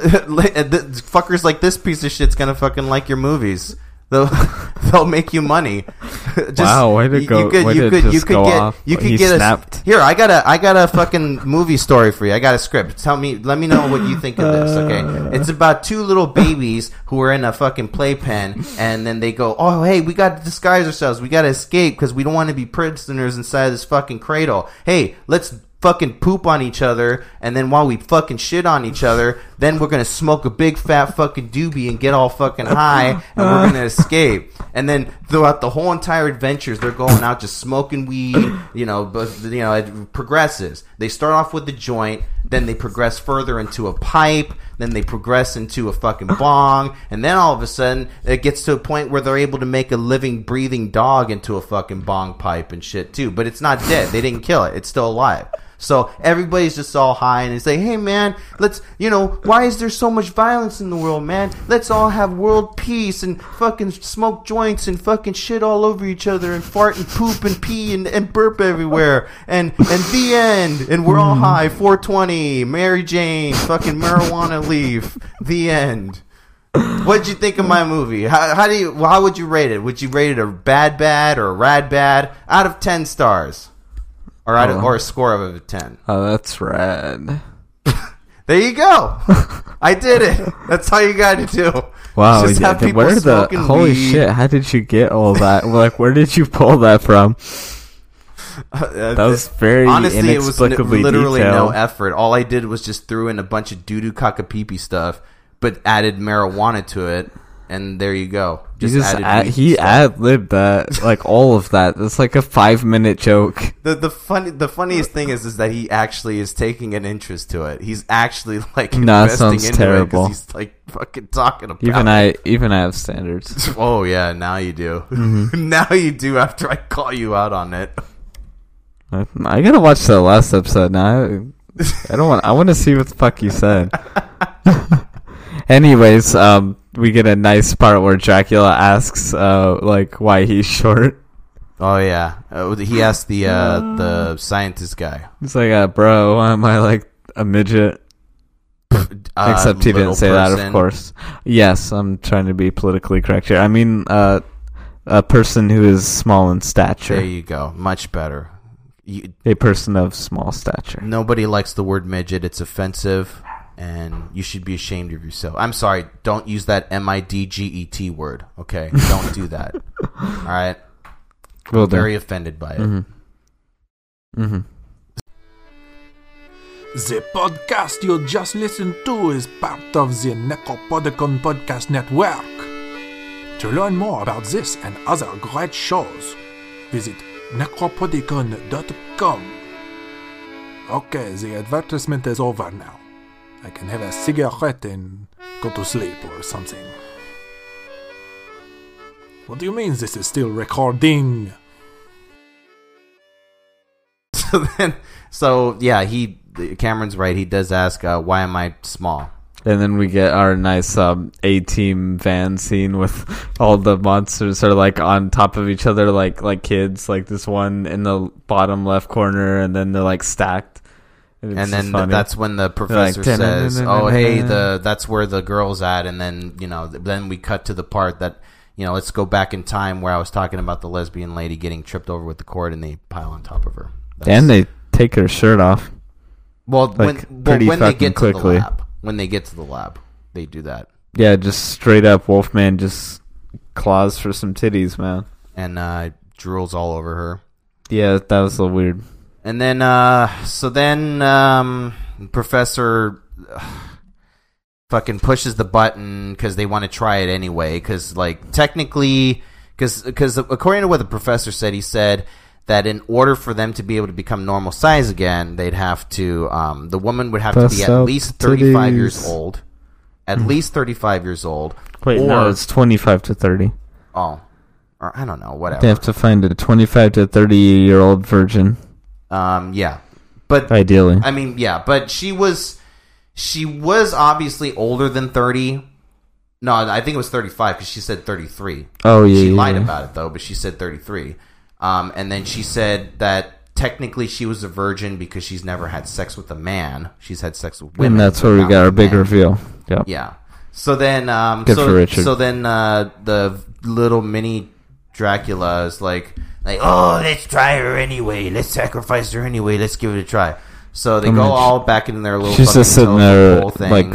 Fuckers like this piece of shit's gonna fucking like your movies. They'll [LAUGHS] they'll make you money. [LAUGHS] Just- Wow, way to go- You could you could you could get off. you could He get snapped. a here. I got a I got a fucking movie story for you. I got a script. Tell me. Let me know what you think of this. Okay, it's about two little babies who are in a fucking playpen, and then they go, "Oh, hey, we got to disguise ourselves. We got to escape because we don't want to be prisoners inside this fucking cradle. Hey, let's." Fucking poop on each other, and then while we fucking shit on each other, then we're gonna smoke a big fat fucking doobie and get all fucking high, and we're gonna [LAUGHS] escape. And then throughout the whole entire adventures, they're going out just smoking weed. You know, but you know it progresses. They start off with the joint, then they progress further into a pipe, then they progress into a fucking bong, and then all of a sudden it gets to a point where they're able to make a living, breathing dog into a fucking bong pipe and shit too. But it's not dead. They didn't kill it. It's still alive. So everybody's just all high and it's like, hey man, let's, you know, why is there so much violence in the world, man? Let's all have world peace and fucking smoke joints and fucking shit all over each other and fart and poop and pee and, and burp everywhere. And, and the end. And we're all mm-hmm. high. 420, Mary Jane, fucking marijuana leaf. The end. What'd you think of my movie? How, how do you? How would you rate it? Would you rate it a bad bad or a rad bad out of ten stars, or of, Oh. or a score of a ten? Oh, that's rad. [LAUGHS] There you go. I did it. That's all you got to do. Wow, Just yeah, people where the holy weed. shit? How did you get all that? like, where did you pull that from? [LAUGHS] Uh, That was very honestly, it was literally no effort. All I did was just threw in a bunch of doo doo stuff, but added marijuana to it, and there you go. He just added ad, he ad libbed that, like all of that. It's like a five minute joke. [LAUGHS] The the funny the funniest thing is is that he actually is taking an interest to it. He's actually [LAUGHS] like No, that investing sounds into terrible. it he's like fucking talking about Even it. I, even I have standards. [LAUGHS] Oh yeah, now you do. Mm-hmm. now you do. After I call you out on it. I, I gotta watch the last episode now. I, I don't want. I want to see what the fuck you said. Anyways, um, we get a nice part where Dracula asks, uh, like why he's [LAUGHS] short. Oh yeah, uh, he asked the uh, the scientist guy. He's like, uh, bro, why am I like a midget? Uh, Except he didn't say that, of course. Yes, I'm trying to be politically correct here. I mean, uh, a person who is small in stature. There you go. Much better. You, a person of small stature. nobody likes the word midget. It's offensive, and you should be ashamed of yourself. I'm sorry. Don't use that M I D G E T word. Okay, don't do that. [LAUGHS] All right. Will I'm very offended by it. Mm-hmm. Mm-hmm. The podcast you just listened to is part of the Necropodicon Podcast Network. To learn more about this and other great shows, visit necropodicon.com. Okay, the advertisement is over now. I can have a cigarette and go to sleep or something. What do you mean this is still recording? [LAUGHS] So then, so yeah, he Cameron's right. He does ask, uh, "Why am I small?" And then we get our nice um, A team van scene with [LAUGHS] all the monsters are like on top of each other, like like kids. Like this one in the bottom left corner, and then they're like stacked. It's and then funny. that's when the They're like, professor says, [LAUGHS] "Oh, hey, the [LAUGHS] that's where the girl's at." And then you know, then we cut to the part that you know, let's go back in time where I was talking about the lesbian lady getting tripped over with the cord, and they pile on top of her. That's- and they take her shirt off. well, like, when well, when they get to the lab, when they get to the lab, they do that, Yeah, just straight up Wolfman just claws for some titties, man. and uh, drools all over her. Yeah, that was a little weird. And then, uh, so then, um, Professor uh, fucking pushes the button because they want to try it anyway. Because, like, technically, because according to what the professor said, he said that in order for them to be able to become normal size again, they'd have to, um, the woman would have to be at out least the 35 years titties. old. At least 35 years old. Wait, or, no, it's 25 to 30. Oh. Or I don't know, whatever. They have to find a 25 to 30 year old virgin, Um, yeah, but ideally. I mean, yeah, but she was she was obviously older than thirty. No, I think it was thirty five because she said thirty three. Oh, yeah, she yeah, lied yeah. about it though, but she said thirty three. Um, and then she said that technically she was a virgin because she's never had sex with a man. She's had sex with women. and that's where we got our big men. reveal. Yep. Yeah. So then, um, Good so, for Richard. So then, uh, the little mini Dracula is like, like, oh, let's try her anyway. Let's sacrifice her anyway. Let's give it a try. So they I go mean, all back in their little. she's just sitting there, like,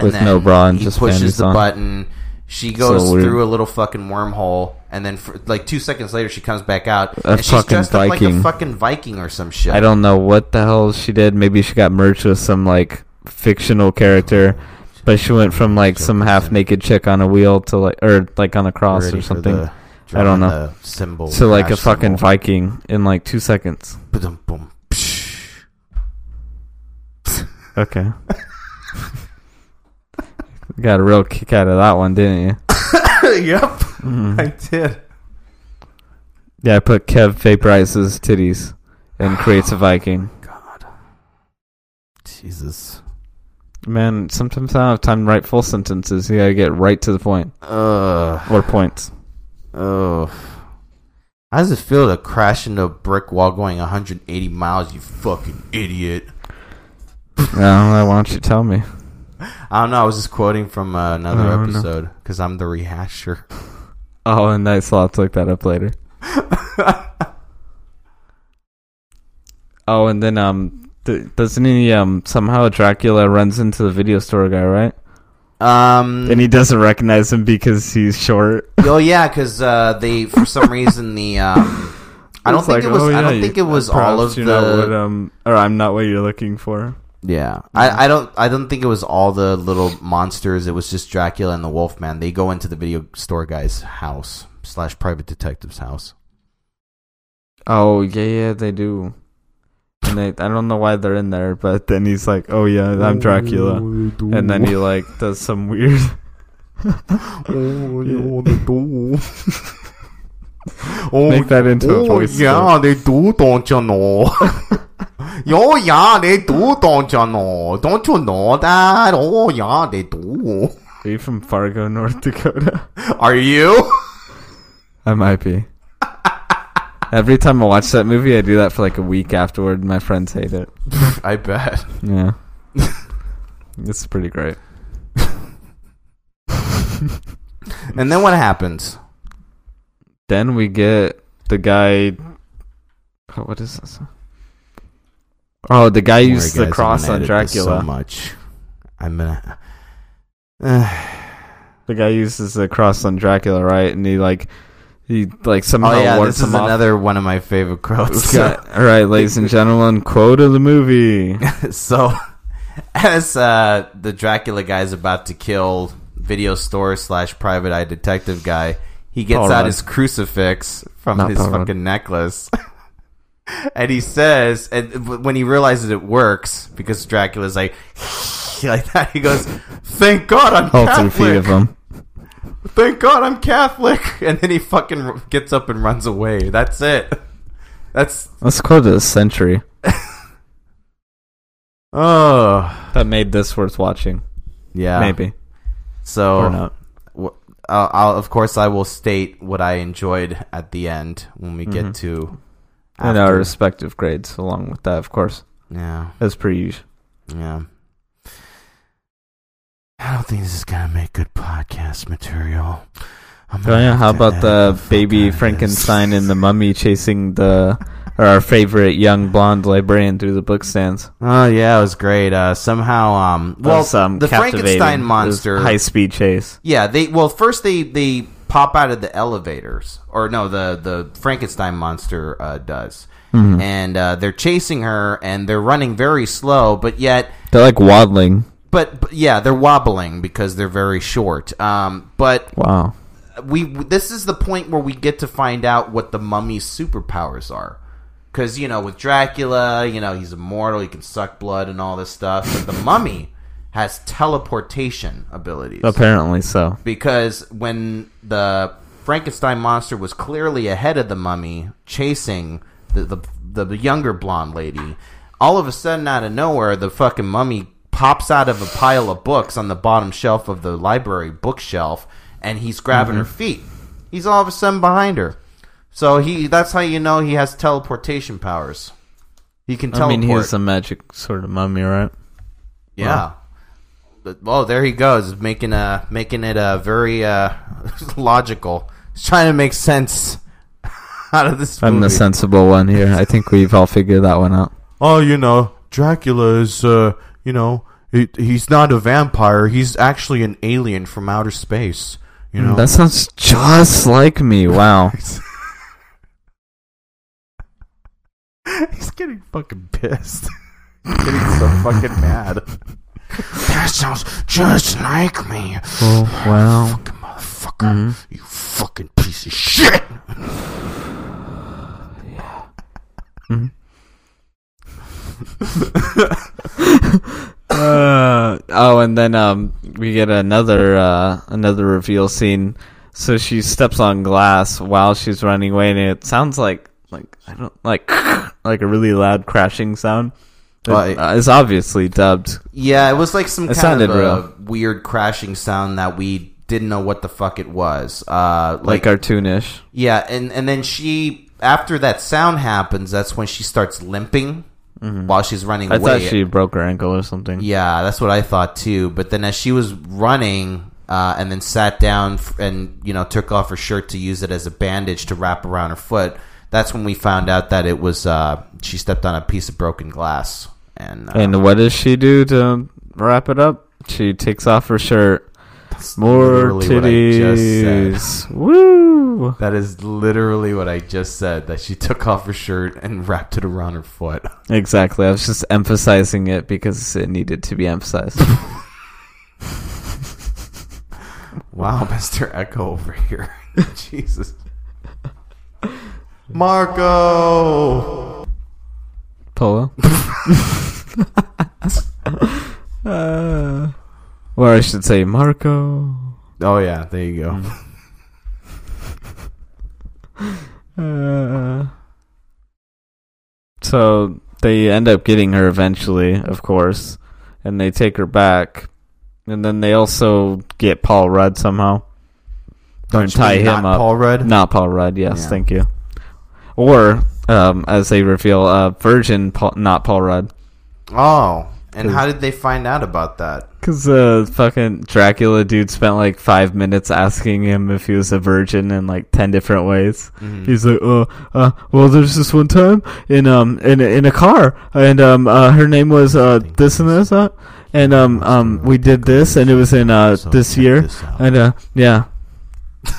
with no bra and he just pushes the on. button. She goes weird. through a little fucking wormhole, and then for, like two seconds later, she comes back out, A and she's fucking dressed up like a Viking. fucking Viking or some shit. I don't know what the hell she did. Maybe she got merged with some like fictional character, but she went from like some half naked chick on a wheel to like or like on a cross Ready or something. I don't know. symbol, to like a fucking symbol. Viking in like two seconds. [LAUGHS] Okay. got a real kick out of that one, didn't you? [COUGHS] yep, Mhm. I did. Yeah, I put Kev vaporizes titties and creates a [SIGHS] Viking. God, Jesus. Man, sometimes I don't have time to write full sentences. You gotta get right to the point. Ugh. Or points. Oh. How does it feel to crash into a brick wall going 180 miles, you fucking idiot? No, why don't you tell me? I don't know. I was just quoting from uh, another episode because I'm the rehasher. Oh, and I will have look that up later. [LAUGHS] oh, and then um, th- doesn't he um somehow Dracula runs into the video store guy, right? Um, And he doesn't recognize him because he's short. [LAUGHS] oh yeah, because uh, they for some reason the um, I don't think like, it was. oh, I don't think it was perhaps all of you're the. not what, um, or I'm not what you're looking for. Yeah, I, I don't I don't think it was all the little monsters. It was just Dracula and the Wolfman. They go into the video store guy's house slash private detective's house. Oh yeah, yeah, they do. And they, I don't know why they're in there, but then he's like, "Oh yeah, I'm Dracula," and then he like does some weird. [LAUGHS] Make that into a oh, voice. Yeah, they do, don't you know? [LAUGHS] oh yeah, they do, don't you know? Don't you know that? Oh yeah, they do. Are you from Fargo, North Dakota? Are you? I might be. Every time I watch that movie, I do that for like a week afterward. My friends hate it. [LAUGHS] I bet. Yeah, [LAUGHS] it's pretty great. And then what happens? Then we get the guy. Oh, what is this? Oh, the guy Don't used the guys, I'm cross on Dracula. so much. I'm gonna. [SIGHS] The guy uses the cross on Dracula, right? And he like, he like somehow oh yeah, this is off. another one of my favorite quotes. All right, ladies and gentlemen, quote of the movie. [LAUGHS] so as uh, the Dracula guy is about to kill video store slash private eye detective guy, he gets Paul out Rudd. his crucifix from Not his Paul Rudd. fucking necklace. [LAUGHS] and he says, and when he realizes it works, because Dracula's like, [LAUGHS] like that, he goes, "Thank God I'm All Catholic. three feet of him. Thank God I'm Catholic." [LAUGHS] And then he fucking gets up and runs away. That's it. [LAUGHS] That's Let's quote the century. [LAUGHS] oh That made this worth watching. yeah, Maybe So, or not. w- I'll, I'll, of course, I will state what I enjoyed at the end when we get mm-hmm. to. And our respective grades along with that, of course. yeah, As per usual. yeah. I don't think this is gonna make good podcast material. Oh yeah, how about the baby out of this. Frankenstein and the [LAUGHS] mummy chasing the or our favorite young blonde librarian through the book stands? Oh yeah, it was great. Uh, somehow, um, well, um, the. Frankenstein monster, high speed chase. Yeah, they well first they they pop out of the elevators, or no, the the Frankenstein monster uh, does, Mm-hmm. and uh, they're chasing her, and they're running very slow, but yet, They're like waddling. But, but yeah, they're wobbling because they're very short. Um, but Wow. we this is the point where we get to find out what the mummy's superpowers are. Because you know, with Dracula, you know he's immortal, he can suck blood and all this stuff. But the mummy has teleportation abilities Apparently so. because when the Frankenstein monster was clearly ahead of the mummy, chasing the the, the younger blonde lady, all of a sudden out of nowhere, the fucking mummy pops out of a pile of books on the bottom shelf of the library bookshelf, and he's grabbing her feet. He's all of a sudden behind her. So he that's how you know he has teleportation powers. He can teleport. I teleport. mean, he's a magic sort of mummy, right? Yeah. But- Oh, there he goes, making a making it a very uh, [LAUGHS] logical. He's trying to make sense [LAUGHS] out of this I'm the sensible one here. I think we've all figured that one out. oh, you know, Dracula is, uh, you know, he, he's not a vampire. He's actually an alien from outer space. You mm, know, That sounds just like me. Wow. [LAUGHS] he's getting fucking pissed. He's getting so fucking mad. That sounds just like me. Oh, wow. Motherfucker. Mm-hmm. You fucking piece of shit. Mm-hmm. [LAUGHS] [LAUGHS] Uh, oh, and then um, we get another uh, another reveal scene. So she steps on glass while she's running away, and it sounds like like I don't like [LAUGHS] like a really loud crashing sound. Well, It- uh, it's obviously dubbed. Yeah, it was like some It kind of real. weird crashing sound that we didn't know what the fuck it was. Uh, Like cartoonish. Yeah, and and then she after that sound happens, that's when she starts limping while she's running I away. thought she broke her ankle or something. Yeah, that's what I thought too. But then as she was running uh, and then sat down and you know took off her shirt to use it as a bandage to wrap around her foot, that's when we found out that it was uh, she stepped on a piece of broken glass. And uh, And what does she do to wrap it up? She takes off her shirt. More I just titties. Woo! That is literally what I just said. That she took off her shirt and [LAUGHS] wrapped it around her foot. Exactly. I was just emphasizing it because it needed to be emphasized. [LAUGHS] [LAUGHS] Wow, Mister Echo over here. Jesus. Marco. Polo. uh, or I should say Marco. Oh yeah, there you go. Uh, [LAUGHS] so they end up getting her eventually, of course, and they take her back, and then they also get Paul Rudd somehow. Don't and tie him not up. Paul Rudd? Not Paul Rudd. Yes, Yeah. thank you. Or um, as they reveal, uh, Virgin, Paul, not Paul Rudd. Oh, and how did they find out about that? Because uh, fucking Dracula dude spent like five minutes asking him if he was a virgin in like ten different ways. Mhm. He's like, "Oh, uh, well, there's this one time in um in a- in a car, and um uh, her name was uh this and this uh, and um um we did this, and it was in uh this year, and uh yeah. [LAUGHS]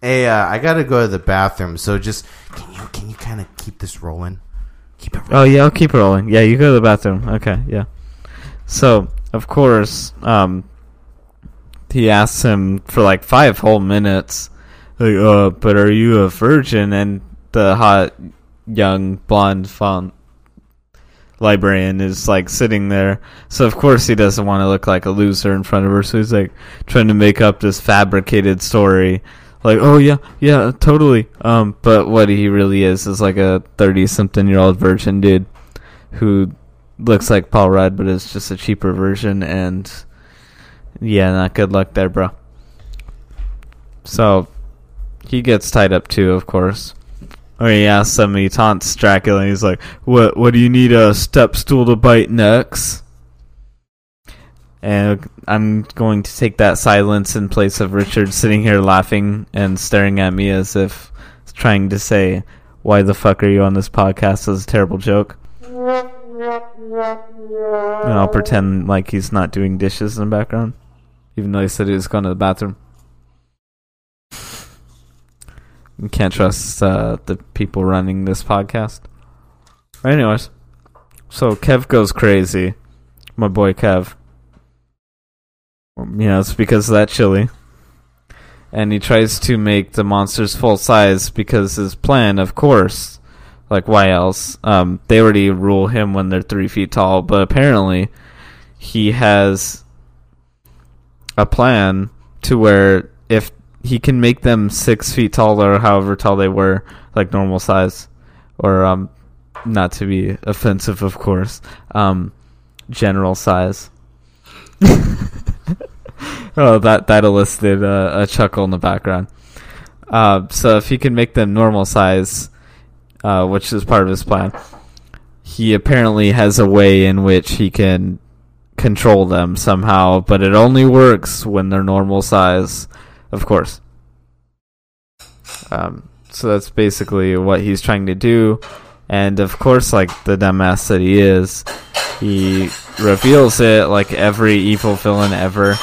Hey, uh, I gotta go to the bathroom. So just can you can you kind of keep this rolling? Keep it. Oh yeah, I'll keep it rolling. Yeah, you go to the bathroom. Okay, yeah. So of course, um, he asks him for like five whole minutes, like, uh, but are you a virgin? And the hot young blonde font librarian is like sitting there. So of course he doesn't want to look like a loser in front of her. So he's like trying to make up this fabricated story. Like, oh yeah, yeah, totally. Um, but what he really is is like a thirty-something-year-old virgin dude who looks like Paul Rudd, but it's just a cheaper version. And yeah, not good luck there, bro. So he gets tied up too, of course. Or he asks him, he taunts Dracula, and he's like, "What? What do you need a step stool to bite next?" And I'm going to take that silence in place of Richard sitting here laughing and staring at me as if trying to say, "Why the fuck are you on this podcast?" as a terrible joke. And I'll pretend like he's not doing dishes in the background, even though he said he was going to the bathroom. You can't trust uh, the people running this podcast. Anyways, so Kev goes crazy. My boy Kev. You know, it's because of that chili. And he tries to make the monsters full size because his plan, of course, like why else? Um, they already rule him when they're three feet tall, but apparently he has a plan to where if he can make them six feet tall or however tall they were, like normal size, or um, not to be offensive, of course, um, general size. [LAUGHS] oh, that that elicited uh, a chuckle in the background. Uh, so if he can make them normal size, uh, which is part of his plan, he apparently has a way in which he can control them somehow, but it only works when they're normal size, of course. Um, so that's basically what he's trying to do. And of course, like the dumbass that he is, he reveals it like every evil villain ever.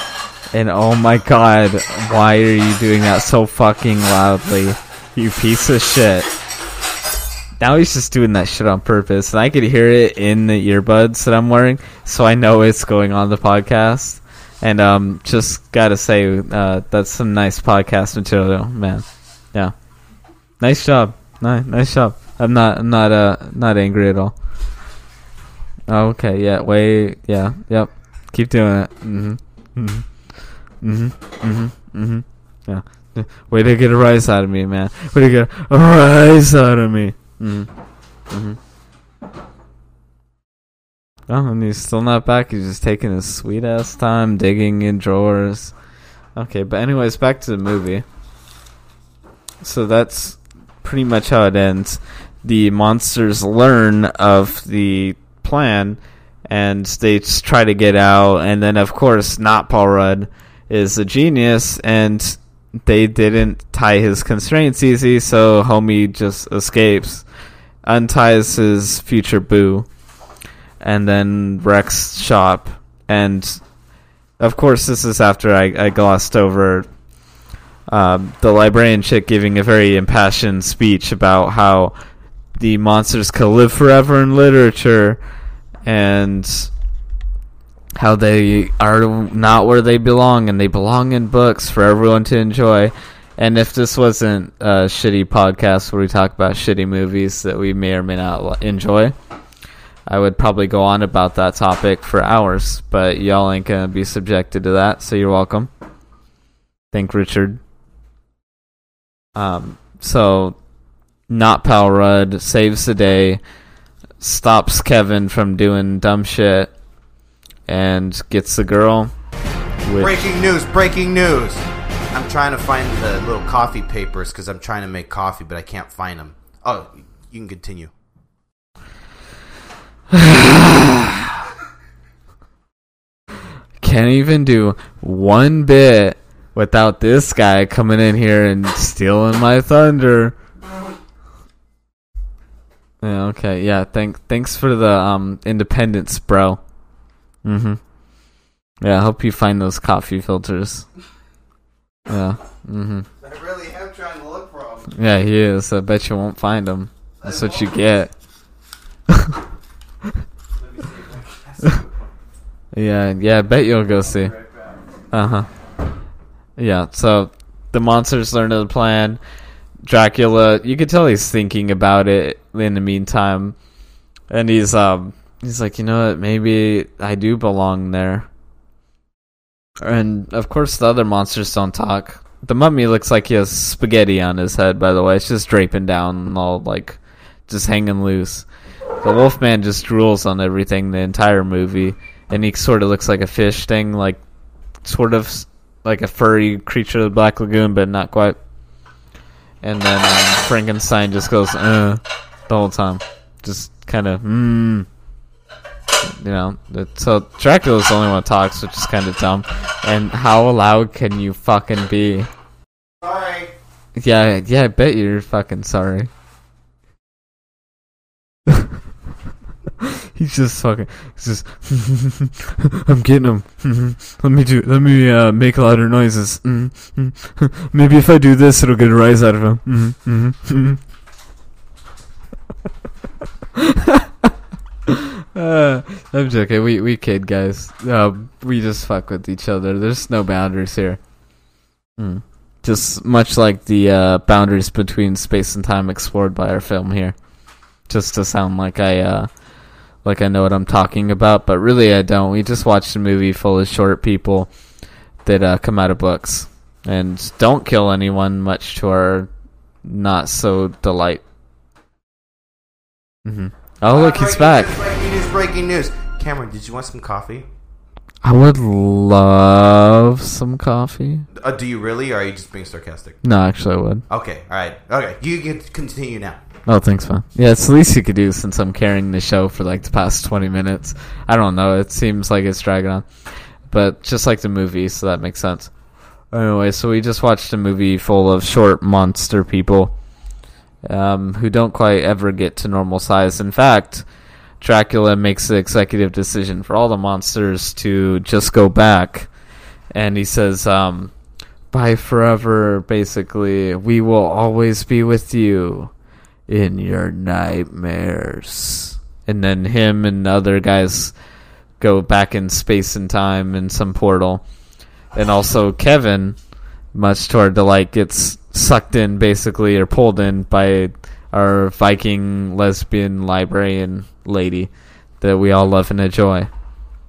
And oh my god, why are you doing that so fucking loudly? You piece of shit. Now he's just doing that shit on purpose. And I could hear it in the earbuds that I'm wearing, so I know it's going on the podcast. And um, just gotta say, uh, that's some nice podcast material, man. Yeah, nice job, nice, nice job. I'm not, I'm not, uh, not angry at all. Okay, yeah, wait, yeah, yep. Keep doing it. Mm-hmm. Mm-hmm. Mm-hmm. Yeah. Yeah. Way to get a rise out of me, man. Way to get a rise out of me. Mm-hmm. Mm-hmm. Oh, and he's still not back. He's just taking his sweet ass time digging in drawers. Okay, but anyways, back to the movie. So that's pretty much how it ends. The monsters learn of the plan and they try to get out and then of course not Paul Rudd is a genius and they didn't tie his constraints easy, so homie just escapes. Unties his future boo and then wrecks shop and of course this is after I, I glossed over um, the librarian chick giving a very impassioned speech about how the monsters could live forever in literature and how they are not where they belong and they belong in books for everyone to enjoy. And if this wasn't a shitty podcast where we talk about shitty movies that we may or may not enjoy, I would probably go on about that topic for hours. But y'all ain't gonna be subjected to that, so you're welcome. Thank Richard. Um, so not Paul Rudd saves the day, stops Kevin from doing dumb shit, and gets the girl. Breaking news! Breaking news! I'm trying to find the little coffee papers because I'm trying to make coffee, but I can't find them. Oh, you can continue. [SIGHS] can't even do one bit without this guy coming in here and stealing my thunder. Yeah, okay, yeah. Thank, thanks for the um independence, bro. Mm-hmm. Yeah, I hope you find those coffee filters. Yeah. Mm-hmm. I really am trying to look for them. Yeah, he is. I bet you won't find them. That's what you get. [LAUGHS] yeah, yeah. I bet you'll go see. Uh huh. Yeah. So the monsters learn of the plan. Dracula, you could tell he's thinking about it in the meantime, and he's um he's like, you know what, maybe I do belong there. And of course, the other monsters don't talk. The mummy looks like he has spaghetti on his head. By the way, it's just draping down, all like just hanging loose. The Wolfman just drools on everything the entire movie, and he sort of looks like a fish thing, like sort of like a furry creature of the Black Lagoon, but not quite. And then um, Frankenstein just goes, uh, the whole time. Just kind of, mmm. You know, so Dracula's the only one that talks, which is kind of dumb. And how loud can you fucking be? Sorry. Yeah, yeah, I bet you're fucking sorry. [LAUGHS] he's just fucking. He's just. [LAUGHS] I'm getting him. [LAUGHS] let me do. Let me uh, make louder noises. Maybe if I do this, it'll get a rise out of him. Uh, I'm joking. We we kid, guys. Uh, we just fuck with each other. There's no boundaries here. Mm. Just much like the uh, boundaries between space and time explored by our film here. Just to sound like I uh, like I know what I'm talking about, but really I don't. We just watched a movie full of short people that uh, come out of books and don't kill anyone, much to our not so delight. Mm-hmm. Oh, look, he's back. News, breaking news, breaking news. Cameron, did you want some coffee? I would love some coffee. Uh, do you really, or are you just being sarcastic? No, actually, I would. Okay, all right, okay. You can continue now. Oh, thanks, man. Yeah, it's the least you could do since I'm carrying the show for like the past 20 minutes. I don't know. It seems like it's dragging on. But just like the movie, so that makes sense. Anyway, so we just watched a movie full of short monster people um, who don't quite ever get to normal size. In fact, Dracula makes the executive decision for all the monsters to just go back. And he says, um, Bye forever, basically. We will always be with you in your nightmares. And then him and other guys go back in space and time in some portal. And also Kevin, much to our delight, gets sucked in basically or pulled in by our Viking lesbian librarian lady that we all love and enjoy.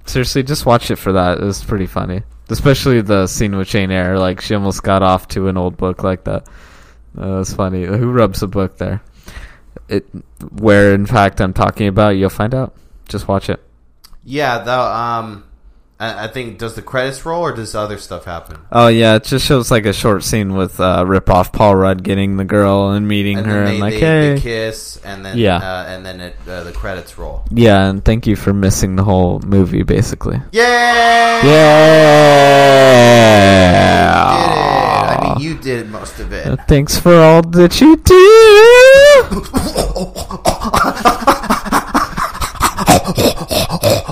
Seriously, just watch it for that. It was pretty funny. Especially the scene with Jane Eyre, like she almost got off to an old book like that. That was funny. Who rubs a book there? It where in fact I'm talking about, you'll find out. Just watch it. Yeah, the um, I, I think does the credits roll or does other stuff happen? Oh yeah, it just shows like a short scene with uh, rip off Paul Rudd getting the girl and meeting And her they, and like, they, hey, they kiss, and then Yeah. uh, and then it, uh, the credits roll. yeah, and thank you for missing the whole movie, basically. Yay! Yeah. Did. I mean, you did most of it. Uh, Thanks for all that you do. [LAUGHS]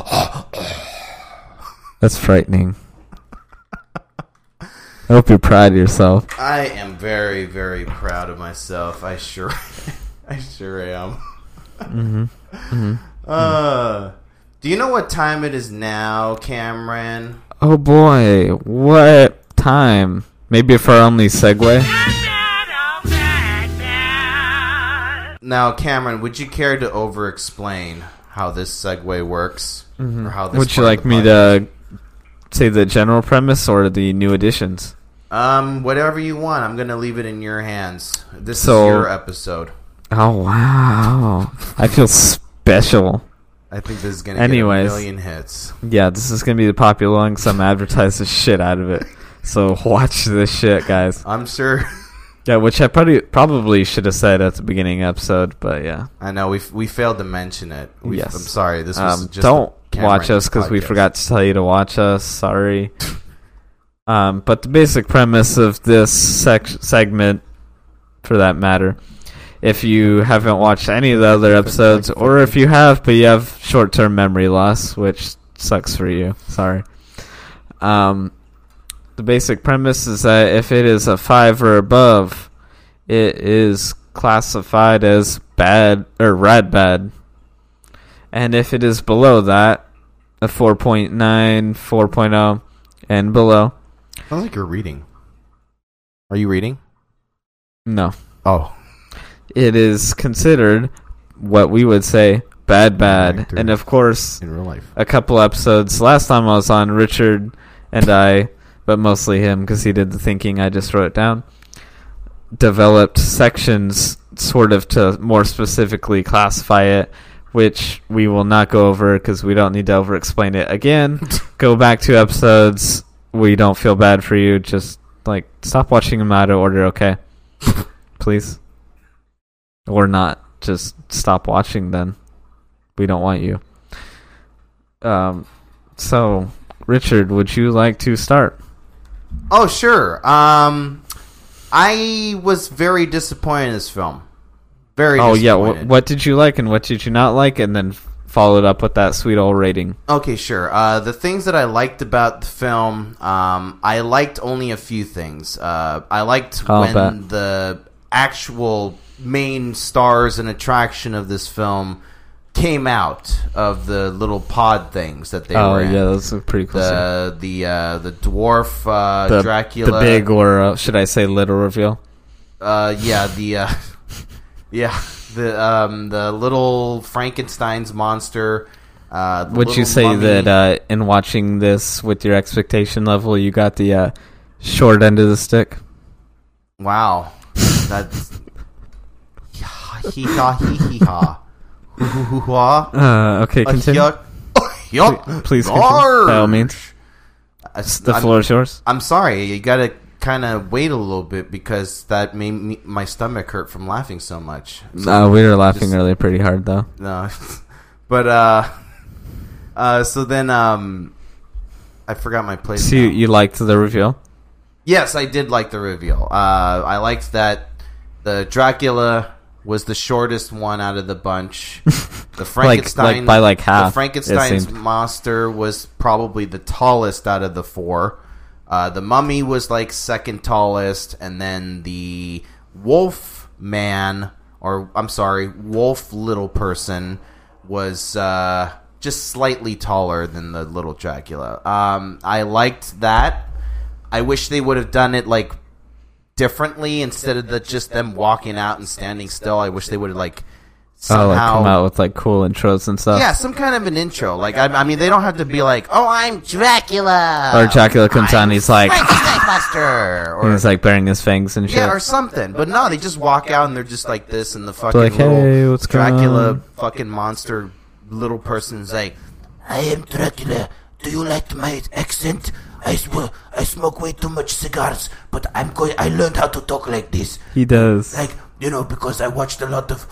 That's frightening. I hope you're proud of yourself. I am very, very proud of myself. I sure, [LAUGHS] I sure am. Mm-hmm. Mm-hmm. [LAUGHS] Uh, do you know what time it is now, Cameron? Oh boy, what time? Maybe for our only segue. Now, Cameron, would you care to over-explain how this segue works, or how this? Would you like me to say the general premise or the new additions? Um, whatever you want. I'm gonna leave it in your hands. This So- is your episode. Oh wow, I feel special. I think this is gonna Anyways, get a million hits. Yeah, this is gonna be the popular one because I'm the shit out of it. So watch this shit, guys. I'm sure. [LAUGHS] Yeah, which I probably probably should have said at the beginning episode, but yeah. I know we we failed to mention it. We, Yes. I'm sorry. This was Um, just don't watch us because we forgot to tell you to watch us. Sorry. [LAUGHS] um, but the basic premise of this sec- segment, for that matter, if you haven't watched any of the other episodes, or if you have but you have short-term memory loss, which sucks for you. Sorry. Um, the basic premise is that if it is a five or above, it is classified as bad or rad bad. And if it is below that, a 4.9, 4.0, and below, Sounds like you're reading. Are you reading? no. Oh, It is considered what we would say bad bad. Actor. And of course, in real life. a couple episodes last time I was on, Richard and I, but mostly him because he did the thinking, I just wrote it down, developed sections sort of to more specifically classify it, which we will not go over because we don't need to over explain it again. [LAUGHS] go back to episodes. We don't feel bad for you. Just like stop watching them out of order, okay? [LAUGHS] Please. Or not. Just stop watching then. We don't want you. Um, so, Richard, would you like to start? Oh, sure. Um, I was very disappointed in this film. Very. oh yeah, disappointed. wh- what did you like and what did you not like, and then followed up with that sweet old rating. Okay, sure. Uh, the things that I liked about the film, um, I liked only a few things. Uh, I liked I'll when bet. the actual main stars and attraction of this film came out of the little pod things that they oh were in. yeah, those look pretty cool. the the uh, the dwarf uh, the Dracula, the big or uh, should I say little reveal? uh, yeah, the uh, [LAUGHS] yeah, [LAUGHS] the um, the little Frankenstein's monster. Uh, Would you say mummy. that uh, in watching this with your expectation level, you got the uh, short end of the stick? Wow, [LAUGHS] that's hee ha hee hee ha. Hoo hoo hoo ha. Uh, okay, continue. Yuck. Please- continue, by all means. The floor is yours. I'm sorry, you gotta kind of wait a little bit because that made me, my stomach hurt from laughing so much. No, we were laughing just- pretty hard though. No, [LAUGHS] but uh, uh, so then um, I forgot my place. So you, you liked the reveal? Yes, I did like the reveal. Uh, I liked that the Dracula was the shortest one out of the bunch. [LAUGHS] The Frankenstein like by, like, half, The Frankenstein's monster was probably the tallest out of the four. Uh, the mummy was like second tallest, and then the wolf man, or I'm sorry, wolf little person, was uh, just slightly taller than the little Dracula. Um, I liked that. I wish they would have done it like differently instead of the, just them walking out and standing still. I wish they would have like Oh, like come out with like cool intros and stuff. yeah, some kind of an intro. Like I, I mean, they don't have to be like, "Oh, I'm Dracula," Or Dracula comes out and he's like, Buster, [LAUGHS] or he's like bearing his fangs and shit. yeah, or something. But no, they just walk out and they're just like this, and the fucking like, little "Hey, what's Dracula fucking monster little person's like, I am Dracula. Do you like my accent? I swear, I smoke way too much cigars, but I'm going. I learned how to talk like this. He does. Like you know, because I watched a lot of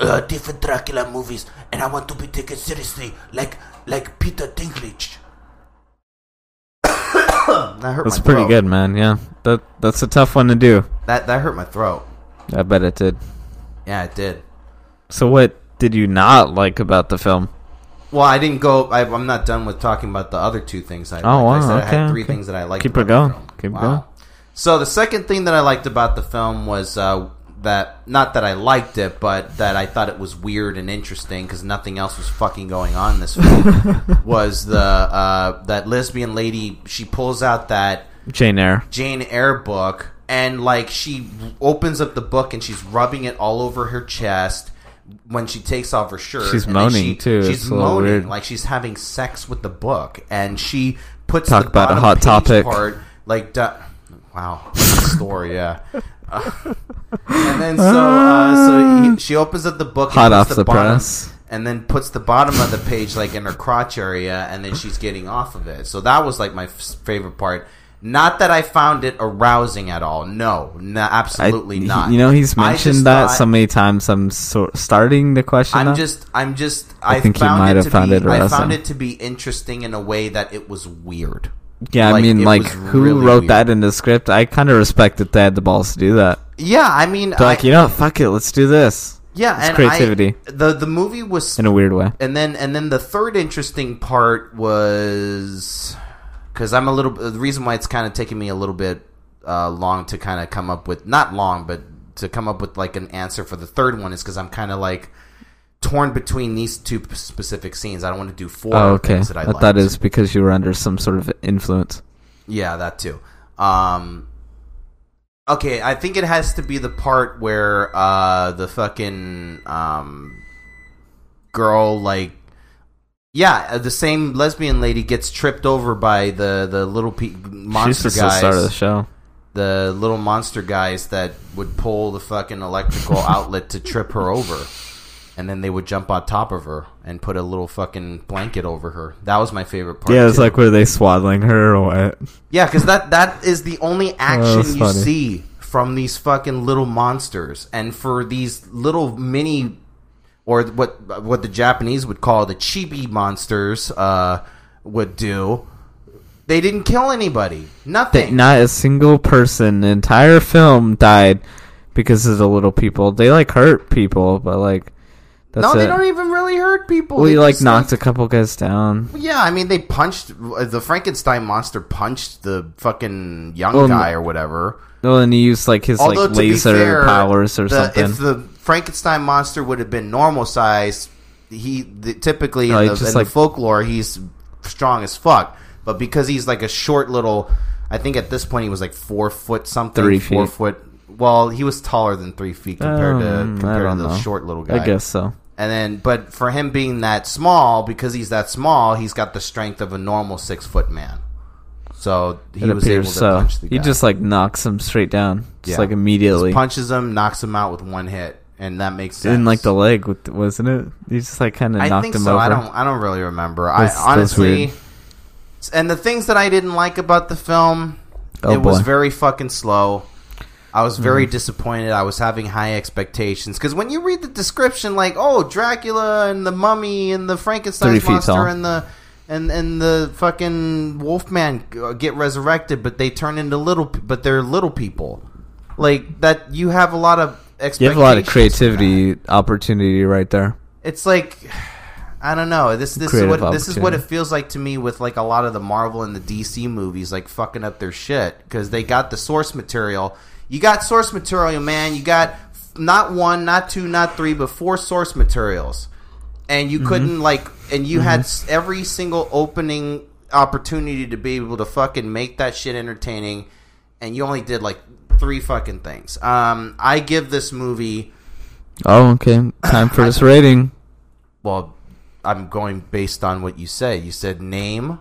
uh, different Dracula movies, and I want to be taken seriously, like like Peter Dinklage. [COUGHS] that hurt That's my pretty good, man. Yeah, that that's a tough one to do. That that hurt my throat. I bet it did. Yeah, it did. So, what did you not like about the film? Well, I didn't go. I, I'm not done with talking about the other two things. I Oh, liked. I wow, said I had three okay. things that I liked. Keep it about the going. film. Keep Wow. going. So the second thing that I liked about the film was uh, that not that I liked it, but that I thought it was weird and interesting because nothing else was fucking going on this [LAUGHS] film. was the uh, that lesbian lady? She pulls out that Jane Eyre. Jane Eyre book and like she opens up the book and she's rubbing it all over her chest when she takes off her shirt. She's moaning, she- too. She's It's moaning weird. like she's having sex with the book, and she puts Talk the about a hot topic. part like. Wow, story, yeah. Uh, and then so uh, so he, she opens up the book, and Hot off the bottom, press. and then puts the bottom of the page like in her crotch area, and then she's getting off of it. So that was like my f- favorite part. Not that I found it arousing at all. No, no absolutely I, not. You know, he's mentioned that thought- so many times. I'm so, starting the question. I'm that. just, I'm just, I I, think he might it have found be, it I found it to be interesting in a way that it was weird. Yeah, I mean, like, who really wrote weird. that in the script? I kind of respect that they had the balls to do that. Yeah, I mean, They're like, you know, fuck it, let's do this. Yeah, it's and creativity I, the the movie was in a weird way. and then and then the third interesting part was because I'm a little. The reason why it's kind of taking me a little bit uh, long to kind of come up with not long, but to come up with like an answer for the third one is because I'm kind of like torn between these two specific scenes. I don't want to do four Oh, okay. things that I But liked. that is because you were under some sort of influence. Yeah, that too. Um, okay, I think it has to be the part where uh, the fucking um, girl, like, yeah, uh, the same lesbian lady gets tripped over by the the little pe- monster She's guys. the start of the show. The little monster guys that would pull the fucking electrical [LAUGHS] outlet to trip her over. And then they would jump on top of her and put a little fucking blanket over her. That was my favorite part. Yeah, it's too. like were they swaddling her or what? Yeah, because that that is the only action that's you funny. see from these fucking little monsters, and for these little mini, or what what the Japanese would call the chibi monsters, uh, would do. They didn't kill anybody. Nothing. not a single person the entire film died because of the little people. They like hurt people, but like that's no, it. they don't even really hurt people. well, he like knocked a couple guys down. Yeah, I mean, they punched the Frankenstein monster punched the fucking young Well, guy or whatever. Well, and he used like his Although like laser fair, powers or the- something. If the Frankenstein monster would have been normal size, he the, typically No, in, the, in like- the folklore he's strong as fuck. But because he's like a short little, I think at this point he was like four foot something, Three four feet. foot. Well, he was taller than three feet compared to Um, I compared to the know. short little guy. I guess so. And then, but for him being that small, because he's that small, he's got the strength of a normal six foot man. So he it was able to so. punch the guy. He just like knocks him straight down, just Yeah. like immediately. Just punches him, knocks him out with one hit, and that makes sense. in like the leg, with, wasn't it? He just like kind of I knocked think him so. over. I don't. I don't really remember. That's- I honestly. And the things that I didn't like about the film, Oh, it was very fucking slow. I was very Mhm. disappointed. I was having high expectations because when you read the description, like oh Dracula and the Mummy and the Frankenstein monster tall. and the and and the fucking Wolfman uh, get resurrected, but they turn into little, but they're little people. Like that, you have a lot of expectations. You have a lot of creativity opportunity right there. it's like I don't know. This this is what this is what it feels like to me with like a lot of the Marvel and the DC movies, like fucking up their shit because they got the source material. You got source material, man. You got not one, not two, not three, but four source materials, and you Mhm. couldn't like, and you had Mhm. s- every single opening opportunity to be able to fucking make that shit entertaining, and you only did like three fucking things. Um, I give this movie. Oh, okay. Time for [COUGHS] this rating. Well, I'm going based on what you say. You said name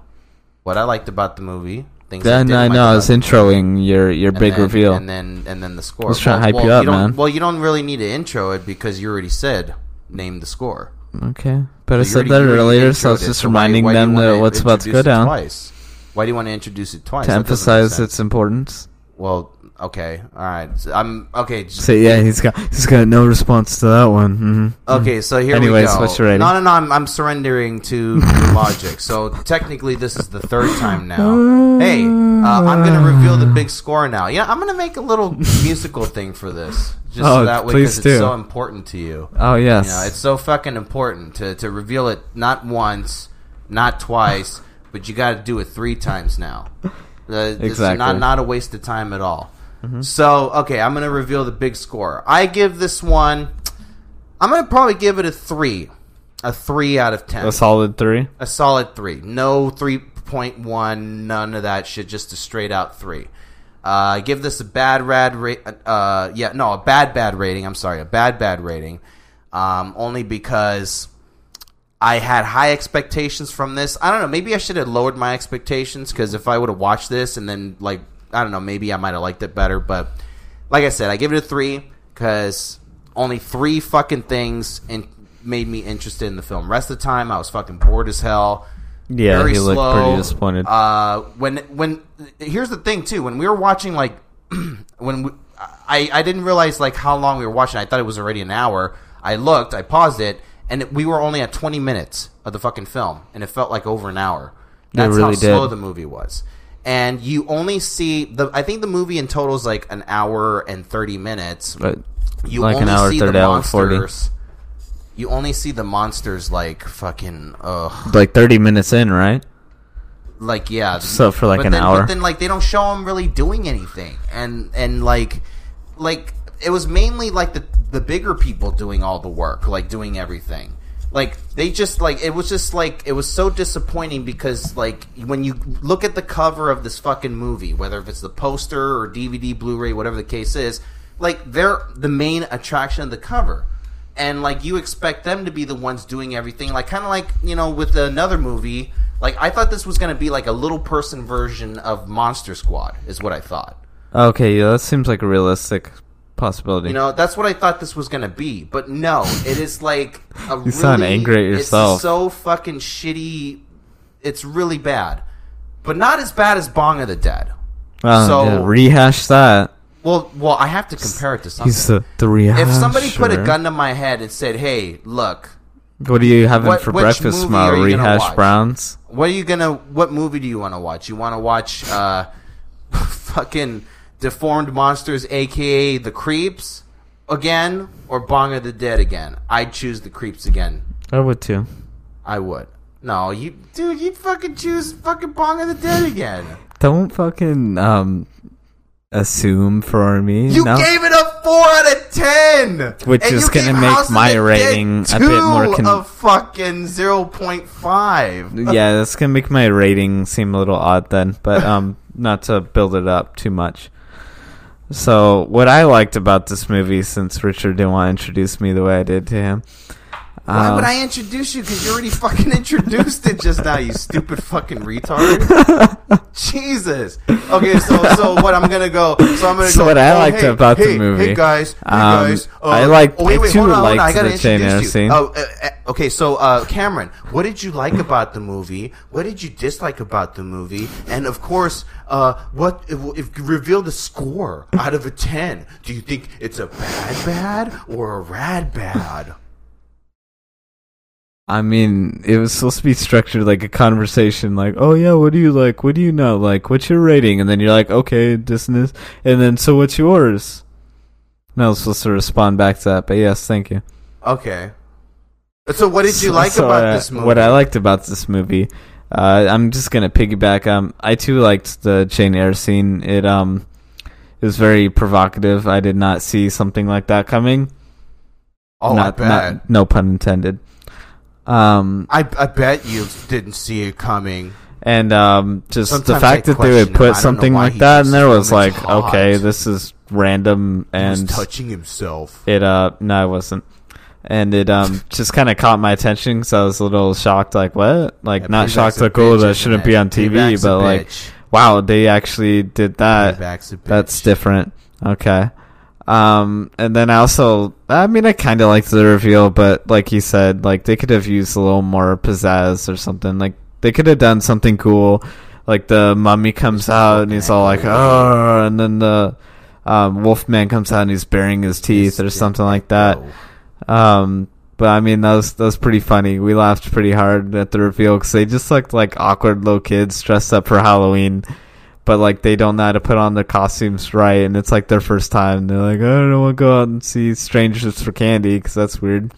what I liked about the movie. Things I Then I know I was introing your your and big then- reveal. and then and then the score. I was trying to hype well, you up, don't, man. Well, you don't really need to intro it because you already said name the score. Okay, but I said already- that earlier, so I was just so reminding why you them that what's about to go down Twice? Why do you want to introduce it twice? to That emphasize its importance. Well, okay, all right. So I'm okay. just- So yeah, he's got he's got no response to that one. hmm Okay, so here Anyways, we go. what's your rating? No, no, no. I'm, I'm surrendering to logic. So technically, this is the third time now. Hey, uh, I'm gonna reveal the big score now. Yeah, I'm gonna make a little musical [LAUGHS] thing for this, just Oh, so that way because it's so important to you. Oh, yes. you know, it's so fucking important to to reveal it not once, not twice, but you got to do it three times now. Uh, this is Exactly. not not a waste of time at all. Mhm. So okay, I'm gonna reveal the big score. I give this one. I'm gonna probably give it a three, a three out of ten. A solid three. A solid three. No three point one. None of that shit. Just a straight out three. Uh, I give this a bad rad rate. Uh, yeah, no, a bad bad rating. I'm sorry, a bad bad rating. Um, only because I had high expectations from this. I don't know. Maybe I should have lowered my expectations because if I would have watched this and then like I don't know, maybe I might have liked it better. But like I said, I give it a three because only three fucking things in, made me interested in the film. Rest of the time, I was fucking bored as hell. Yeah, Very he looked slow. pretty disappointed. Uh, when when here's the thing too, when we were watching like [CLEARS THROAT] when we, I I didn't realize like how long we were watching. I thought it was already an hour. I looked, I paused it, and it, we were only at 20 minutes of the fucking film, and it felt like over an hour. That's really how slow did. the movie was. And you only see the. I think the movie in total is like an hour and 30 minutes. But you like an only hour, see 30 the hour, 40. monsters. You only see the monsters like fucking. Ugh Like thirty minutes in, right? like yeah So for, like, an then, hour? but then like they don't show them really doing anything and and like like it was mainly like the the bigger people doing all the work like doing everything like they just like it was just like it was so disappointing because like when you look at the cover of this fucking movie whether if it's the poster or dvd blu-ray whatever the case is like they're the main attraction of the cover. And like you expect them to be the ones doing everything. Like kind of like you know with another movie like i thought this was going to be like a little person version of monster squad is what i thought. Okay, yeah, that seems like a realistic possibility. you know that's what i thought this was going to be but no it is like a [LAUGHS] You sound angry at yourself. it's so fucking shitty it's really bad but not as bad as bong of the dead Oh, so yeah, rehash that. well well i have to compare it to something He's the the rehash. if somebody put a gun to my head and said hey look What are you having What- for breakfast tomorrow? gonna Rehash browns. What are you gonna? What movie do you want to watch? You want to watch uh, [LAUGHS] fucking deformed monsters, aka the Creeps, again, or Bong of the Dead again? I'd choose the Creeps again. I would too. I would. No, you, dude, you'd fucking choose fucking Bong of the Dead again. Don't fucking um assume for me. You no? gave it a four out of ten, Which And is gonna make House my rating a bit more con- of fucking zero point five. [LAUGHS] yeah, that's gonna make my rating seem a little odd then, but um, not to build it up too much. So, what I liked about this movie, since Richard didn't want to introduce me the way I did to him, Why um, would I introduce you? Because you already fucking [LAUGHS] introduced it just now, you stupid fucking retard. [LAUGHS] Jesus. Okay, so so what? I'm gonna go. So I'm gonna So go. what I oh, liked hey, about the hey, movie- Hey guys. Hey Um, guys. Uh, I liked- Oh, wait, I wait, too hold on, hold on. I gotta the introduce you. scene. Oh, uh, uh, okay. So uh, Cameron, what did you like about the movie? What did you dislike about the movie? And of course, uh, what if, if reveal the score out of a ten? Do you think it's a bad bad or a rad bad? I mean, it was supposed to be structured like a conversation, like, "Oh yeah, what do you like? What do you not like? What's your rating?" And then you're like, "Okay, this and this," and then so what's yours? And I was supposed to respond back to that, but yes, thank you. Okay. So what did you So- like so about I- this movie? What I liked about this movie, uh, I'm just gonna piggyback. Um, I too liked the Jane Eyre scene. It um, it was very provocative. I did not see something like that coming. Oh, I not, bet. Not, no pun intended. Um, I, I bet you didn't see it coming. and um, just the fact that they would question him. I put something like that in there was like, hot. okay, this is random and touching himself. It uh, no, I wasn't. And it um [LAUGHS] just kind of caught my attention because I was a little shocked, like what? Like Yeah, not shocked, like oh bitch, shouldn't be on TV, but like wow, they actually did that. That's different. Okay. Um, and then I also, I mean, I kind of liked the reveal, but like you said, like they could have used a little more pizzazz or something. Like they could have done something cool. Like the mummy comes out and he's all like, oh, and then the um, Wolfman comes out and he's baring his teeth or something like that. Um, but I mean, that was that was pretty funny. We laughed pretty hard at the reveal because they just looked like awkward little kids dressed up for Halloween, but like they don't know how to put on the costumes right, and it's like their first time. They're like, I don't want to go out and see strangers for candy because that's weird.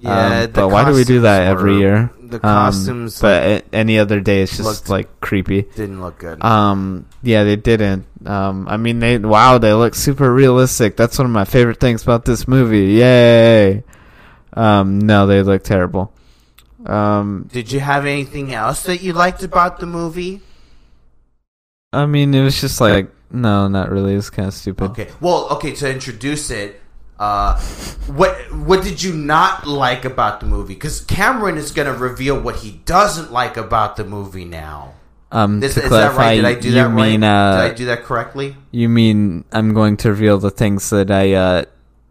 Yeah, Um, but why do we do that every were- year? the Um, costumes, but like, any other day, it's just looked- like creepy. didn't look good. Um, yeah, they didn't. Um, I mean, they wow, they look super realistic. That's one of my favorite things about this movie. Yay! Um, no, they look terrible. Um, Did you have anything else that you liked about the movie? I mean, it was just like no, not really. It's kind of stupid. Okay. Well, okay. To introduce it, uh, what what did you not like about the movie? Because Cameron is going to reveal what he doesn't like about the movie now. Um, Is, is that right? Did I do that mean, right? uh, did I do that correctly? You mean I'm going to reveal the things that I uh,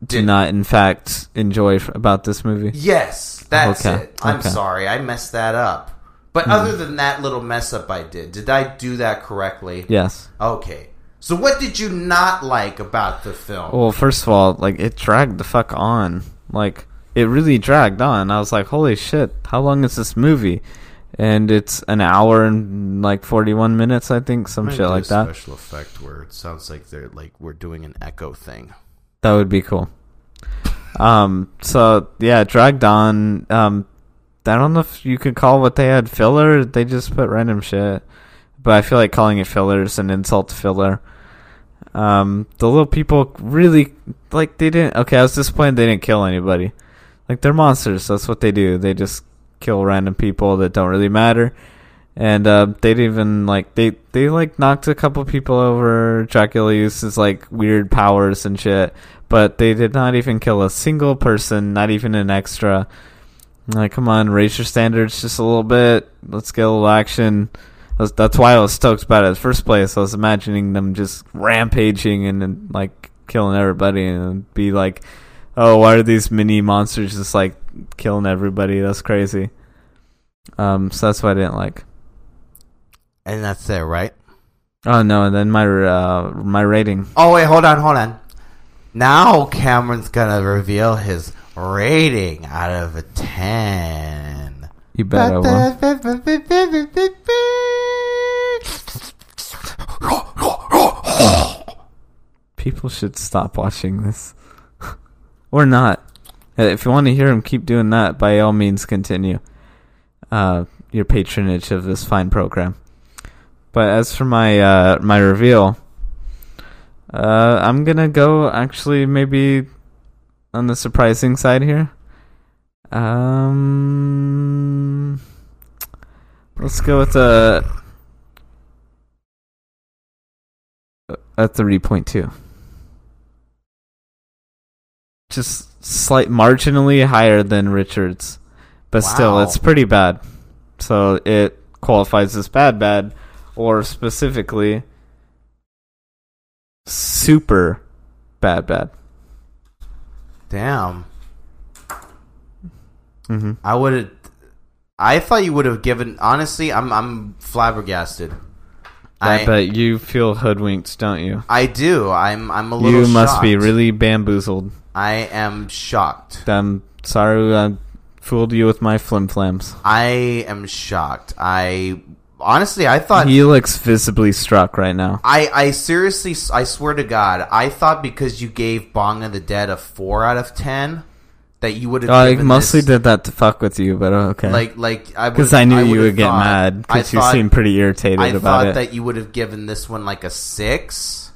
do Did- not, in fact, enjoy f- about this movie? Yes, that's Okay, it. I'm okay. sorry, I messed that up. But Hmm. other than that little mess up I did, did I do that correctly? Yes. Okay. So what did you not like about the film? Well, first of all, like it dragged the fuck on. Like it really dragged on. I was like, "Holy shit! How long is this movie?" And it's an hour and like forty-one minutes, I think, some I'm shit like a that. Special effect where it sounds like they're like we're doing an echo thing. That would be cool. Um. So yeah, dragged on. Um. I don't know if you could call what they had filler. They just put random shit, but I feel like calling it filler is an insult to filler. Um. The little people really like they didn't. Okay, I was disappointed they didn't kill anybody. Like they're monsters. That's what they do. They just kill random people that don't really matter. And uh, they didn't even like they they like knocked a couple people over. Dracula uses like weird powers and shit, but they did not even kill a single person, not even an extra. Like, come on, raise your standards just a little bit. Let's get a little action. That's, that's why I was stoked about it in the first place. I was imagining them just rampaging and, then like killing everybody and be like, oh, why are these mini monsters just like killing everybody? That's crazy. Um, so that's what I didn't like. And that's it, right? Oh no, and then my uh, my rating. Oh wait, hold on, hold on. Now Cameron's gonna reveal his rating out of a ten. You bet I will. People should stop watching this, [LAUGHS] or not. Uh, If you want to hear him keep doing that, by all means, continue uh, your patronage of this fine program. But as for my uh, my reveal, uh, I'm gonna go actually maybe on the surprising side here. Um, let's go with a a three point two. Just slight, marginally higher than Richards, but still, it's pretty bad. So it qualifies as bad, bad, or specifically super bad, bad. Damn. Mhm. I would have. I thought you would have given. Honestly, I'm I'm flabbergasted. I, I bet you feel hoodwinked, don't you? I do. I'm I'm a little. You must be really bamboozled. I am shocked. I'm sorry I fooled you with my flim flams. I am shocked. I honestly, I thought He looks visibly struck right now. I, I seriously, I swear to God, I thought because you gave Bong of the Dead a four out of ten, that you would have. I mostly this, did that to fuck with you, but uh, okay. like like I because I knew you would've get thought- mad because you seemed pretty irritated I about thought it. that you would have given this one like a six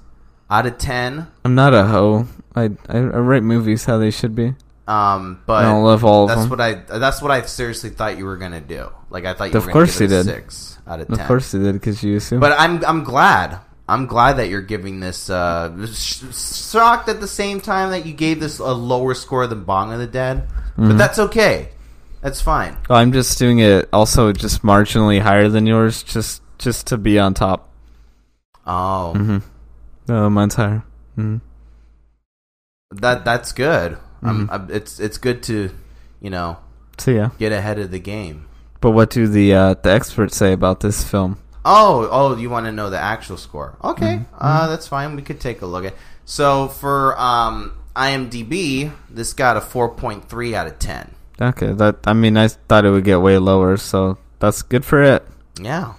out of ten. I'm not a hoe. I, I I rate movies how they should be. Um, but I don't love all of that's them. what I that's what I seriously thought you were gonna do. Like I thought you Of were course you give it a did. six out of ten. Of course they did because you assume. But I'm I'm glad. I'm glad that you're giving this uh, sh- shocked at the same time that you gave this a lower score than Bong of the Dead. But Mhm. that's okay. That's fine. Oh, I'm just doing it also just marginally higher than yours, just just to be on top. Oh, mm-hmm. No, mine's higher. hmm that that's good. Um, Mhm. uh, it's it's good to, you know, So yeah. get ahead of the game. But what do the uh, the experts say about this film? Oh, oh, you want to know the actual score? Okay, Mm-hmm. uh, that's fine. We could take a look at. So for um, IMDb, this got a four point three out of ten. Okay, that I mean, I thought it would get way lower, so that's good for it. Yeah,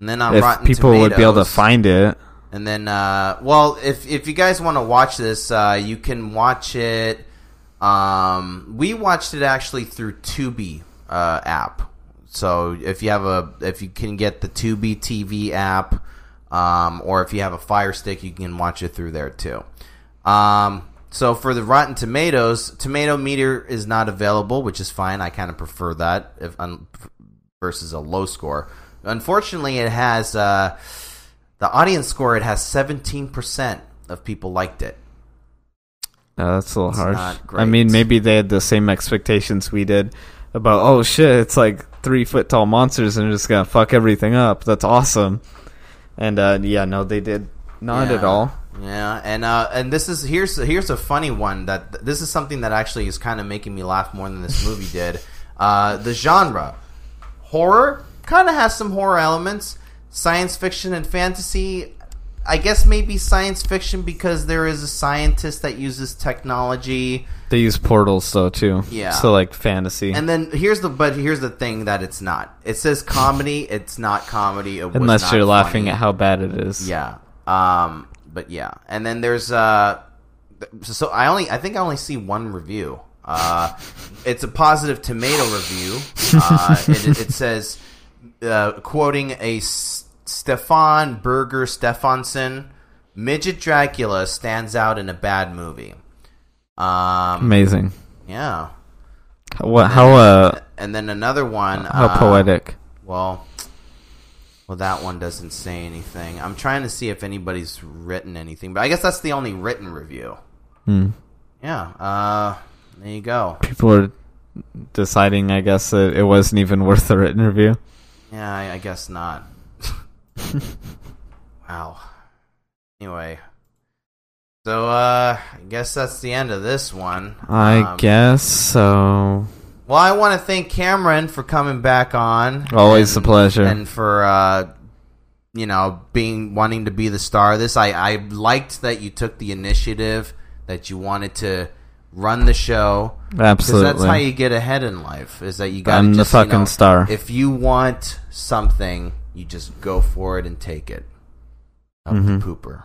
and then on if Rotten people would be able to find it, And then, uh, well, if if you guys want to watch this, uh, you can watch it. Um, we watched it actually through Tubi uh, app. So if you have a, if you can get the Tubi TV app, um, or if you have a Fire Stick, you can watch it through there too. Um, so for the Rotten Tomatoes, tomato meter is not available, which is fine. I kind of prefer that if um, versus a low score. Unfortunately, it has uh, the audience score. It has seventeen percent of people liked it. uh, that's a little It's harsh. I mean, maybe they had the same expectations we did about. Oh shit! It's like three foot tall monsters and they're just gonna fuck everything up. That's awesome. And uh, yeah, no, they did not at all. Yeah, and uh, and this is here's here's a funny one that this is something that actually is kind of making me laugh more than this movie did. Uh, the genre horror kind of has some horror elements. Science fiction and fantasy, I guess maybe science fiction because there is a scientist that uses technology. They use portals though too. Yeah. So like fantasy. And then here's the but here's the thing that it's not. It says comedy. It's not comedy. It was Unless not you're laughing at how bad it is. Yeah. Um. But yeah, and then there's uh. So I only I think I only see one review. Uh, it's a positive tomato review. Uh, it, it says, uh, quoting a Stefan Berger Stefansson, midget Dracula stands out in a bad movie. Um, Amazing. Yeah. What? And How? then- Uh. and then another one. How uh, poetic. Well, well, that one doesn't say anything. I'm trying to see if anybody's written anything, but I guess that's the only written review. Hmm. Yeah. Uh, there you go. People are deciding. I guess that it wasn't even worth a written review. Yeah, I, I guess not. [LAUGHS] wow. Anyway, so uh, I guess that's the end of this one. I Um, guess so. Well, I want to thank Cameron for coming back on. Always a pleasure. And for uh, you know being wanting to be the star of this. I I liked that you took the initiative that you wanted to run the show. 'Cause that's how you get ahead in life. Is that you got I'm the just, you fucking know, star. If you want something, you just go for it and take it. Up Mhm. the pooper.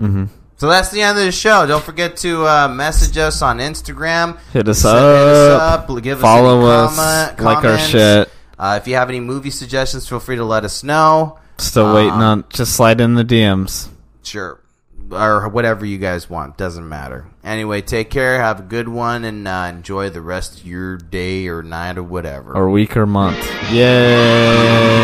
Mm-hmm. So that's the end of the show. Don't forget to uh, message us on Instagram. Hit us Hit up. up. Give Follow us, us. comment- Like our shit. Uh, if you have any movie suggestions, feel free to let us know. Still waiting Um, on. Just slide in the DMs. Sure. Or whatever you guys want. Doesn't matter. Anyway, take care. Have a good one. And uh, enjoy the rest of your day or night or whatever. Or week or month. Yay!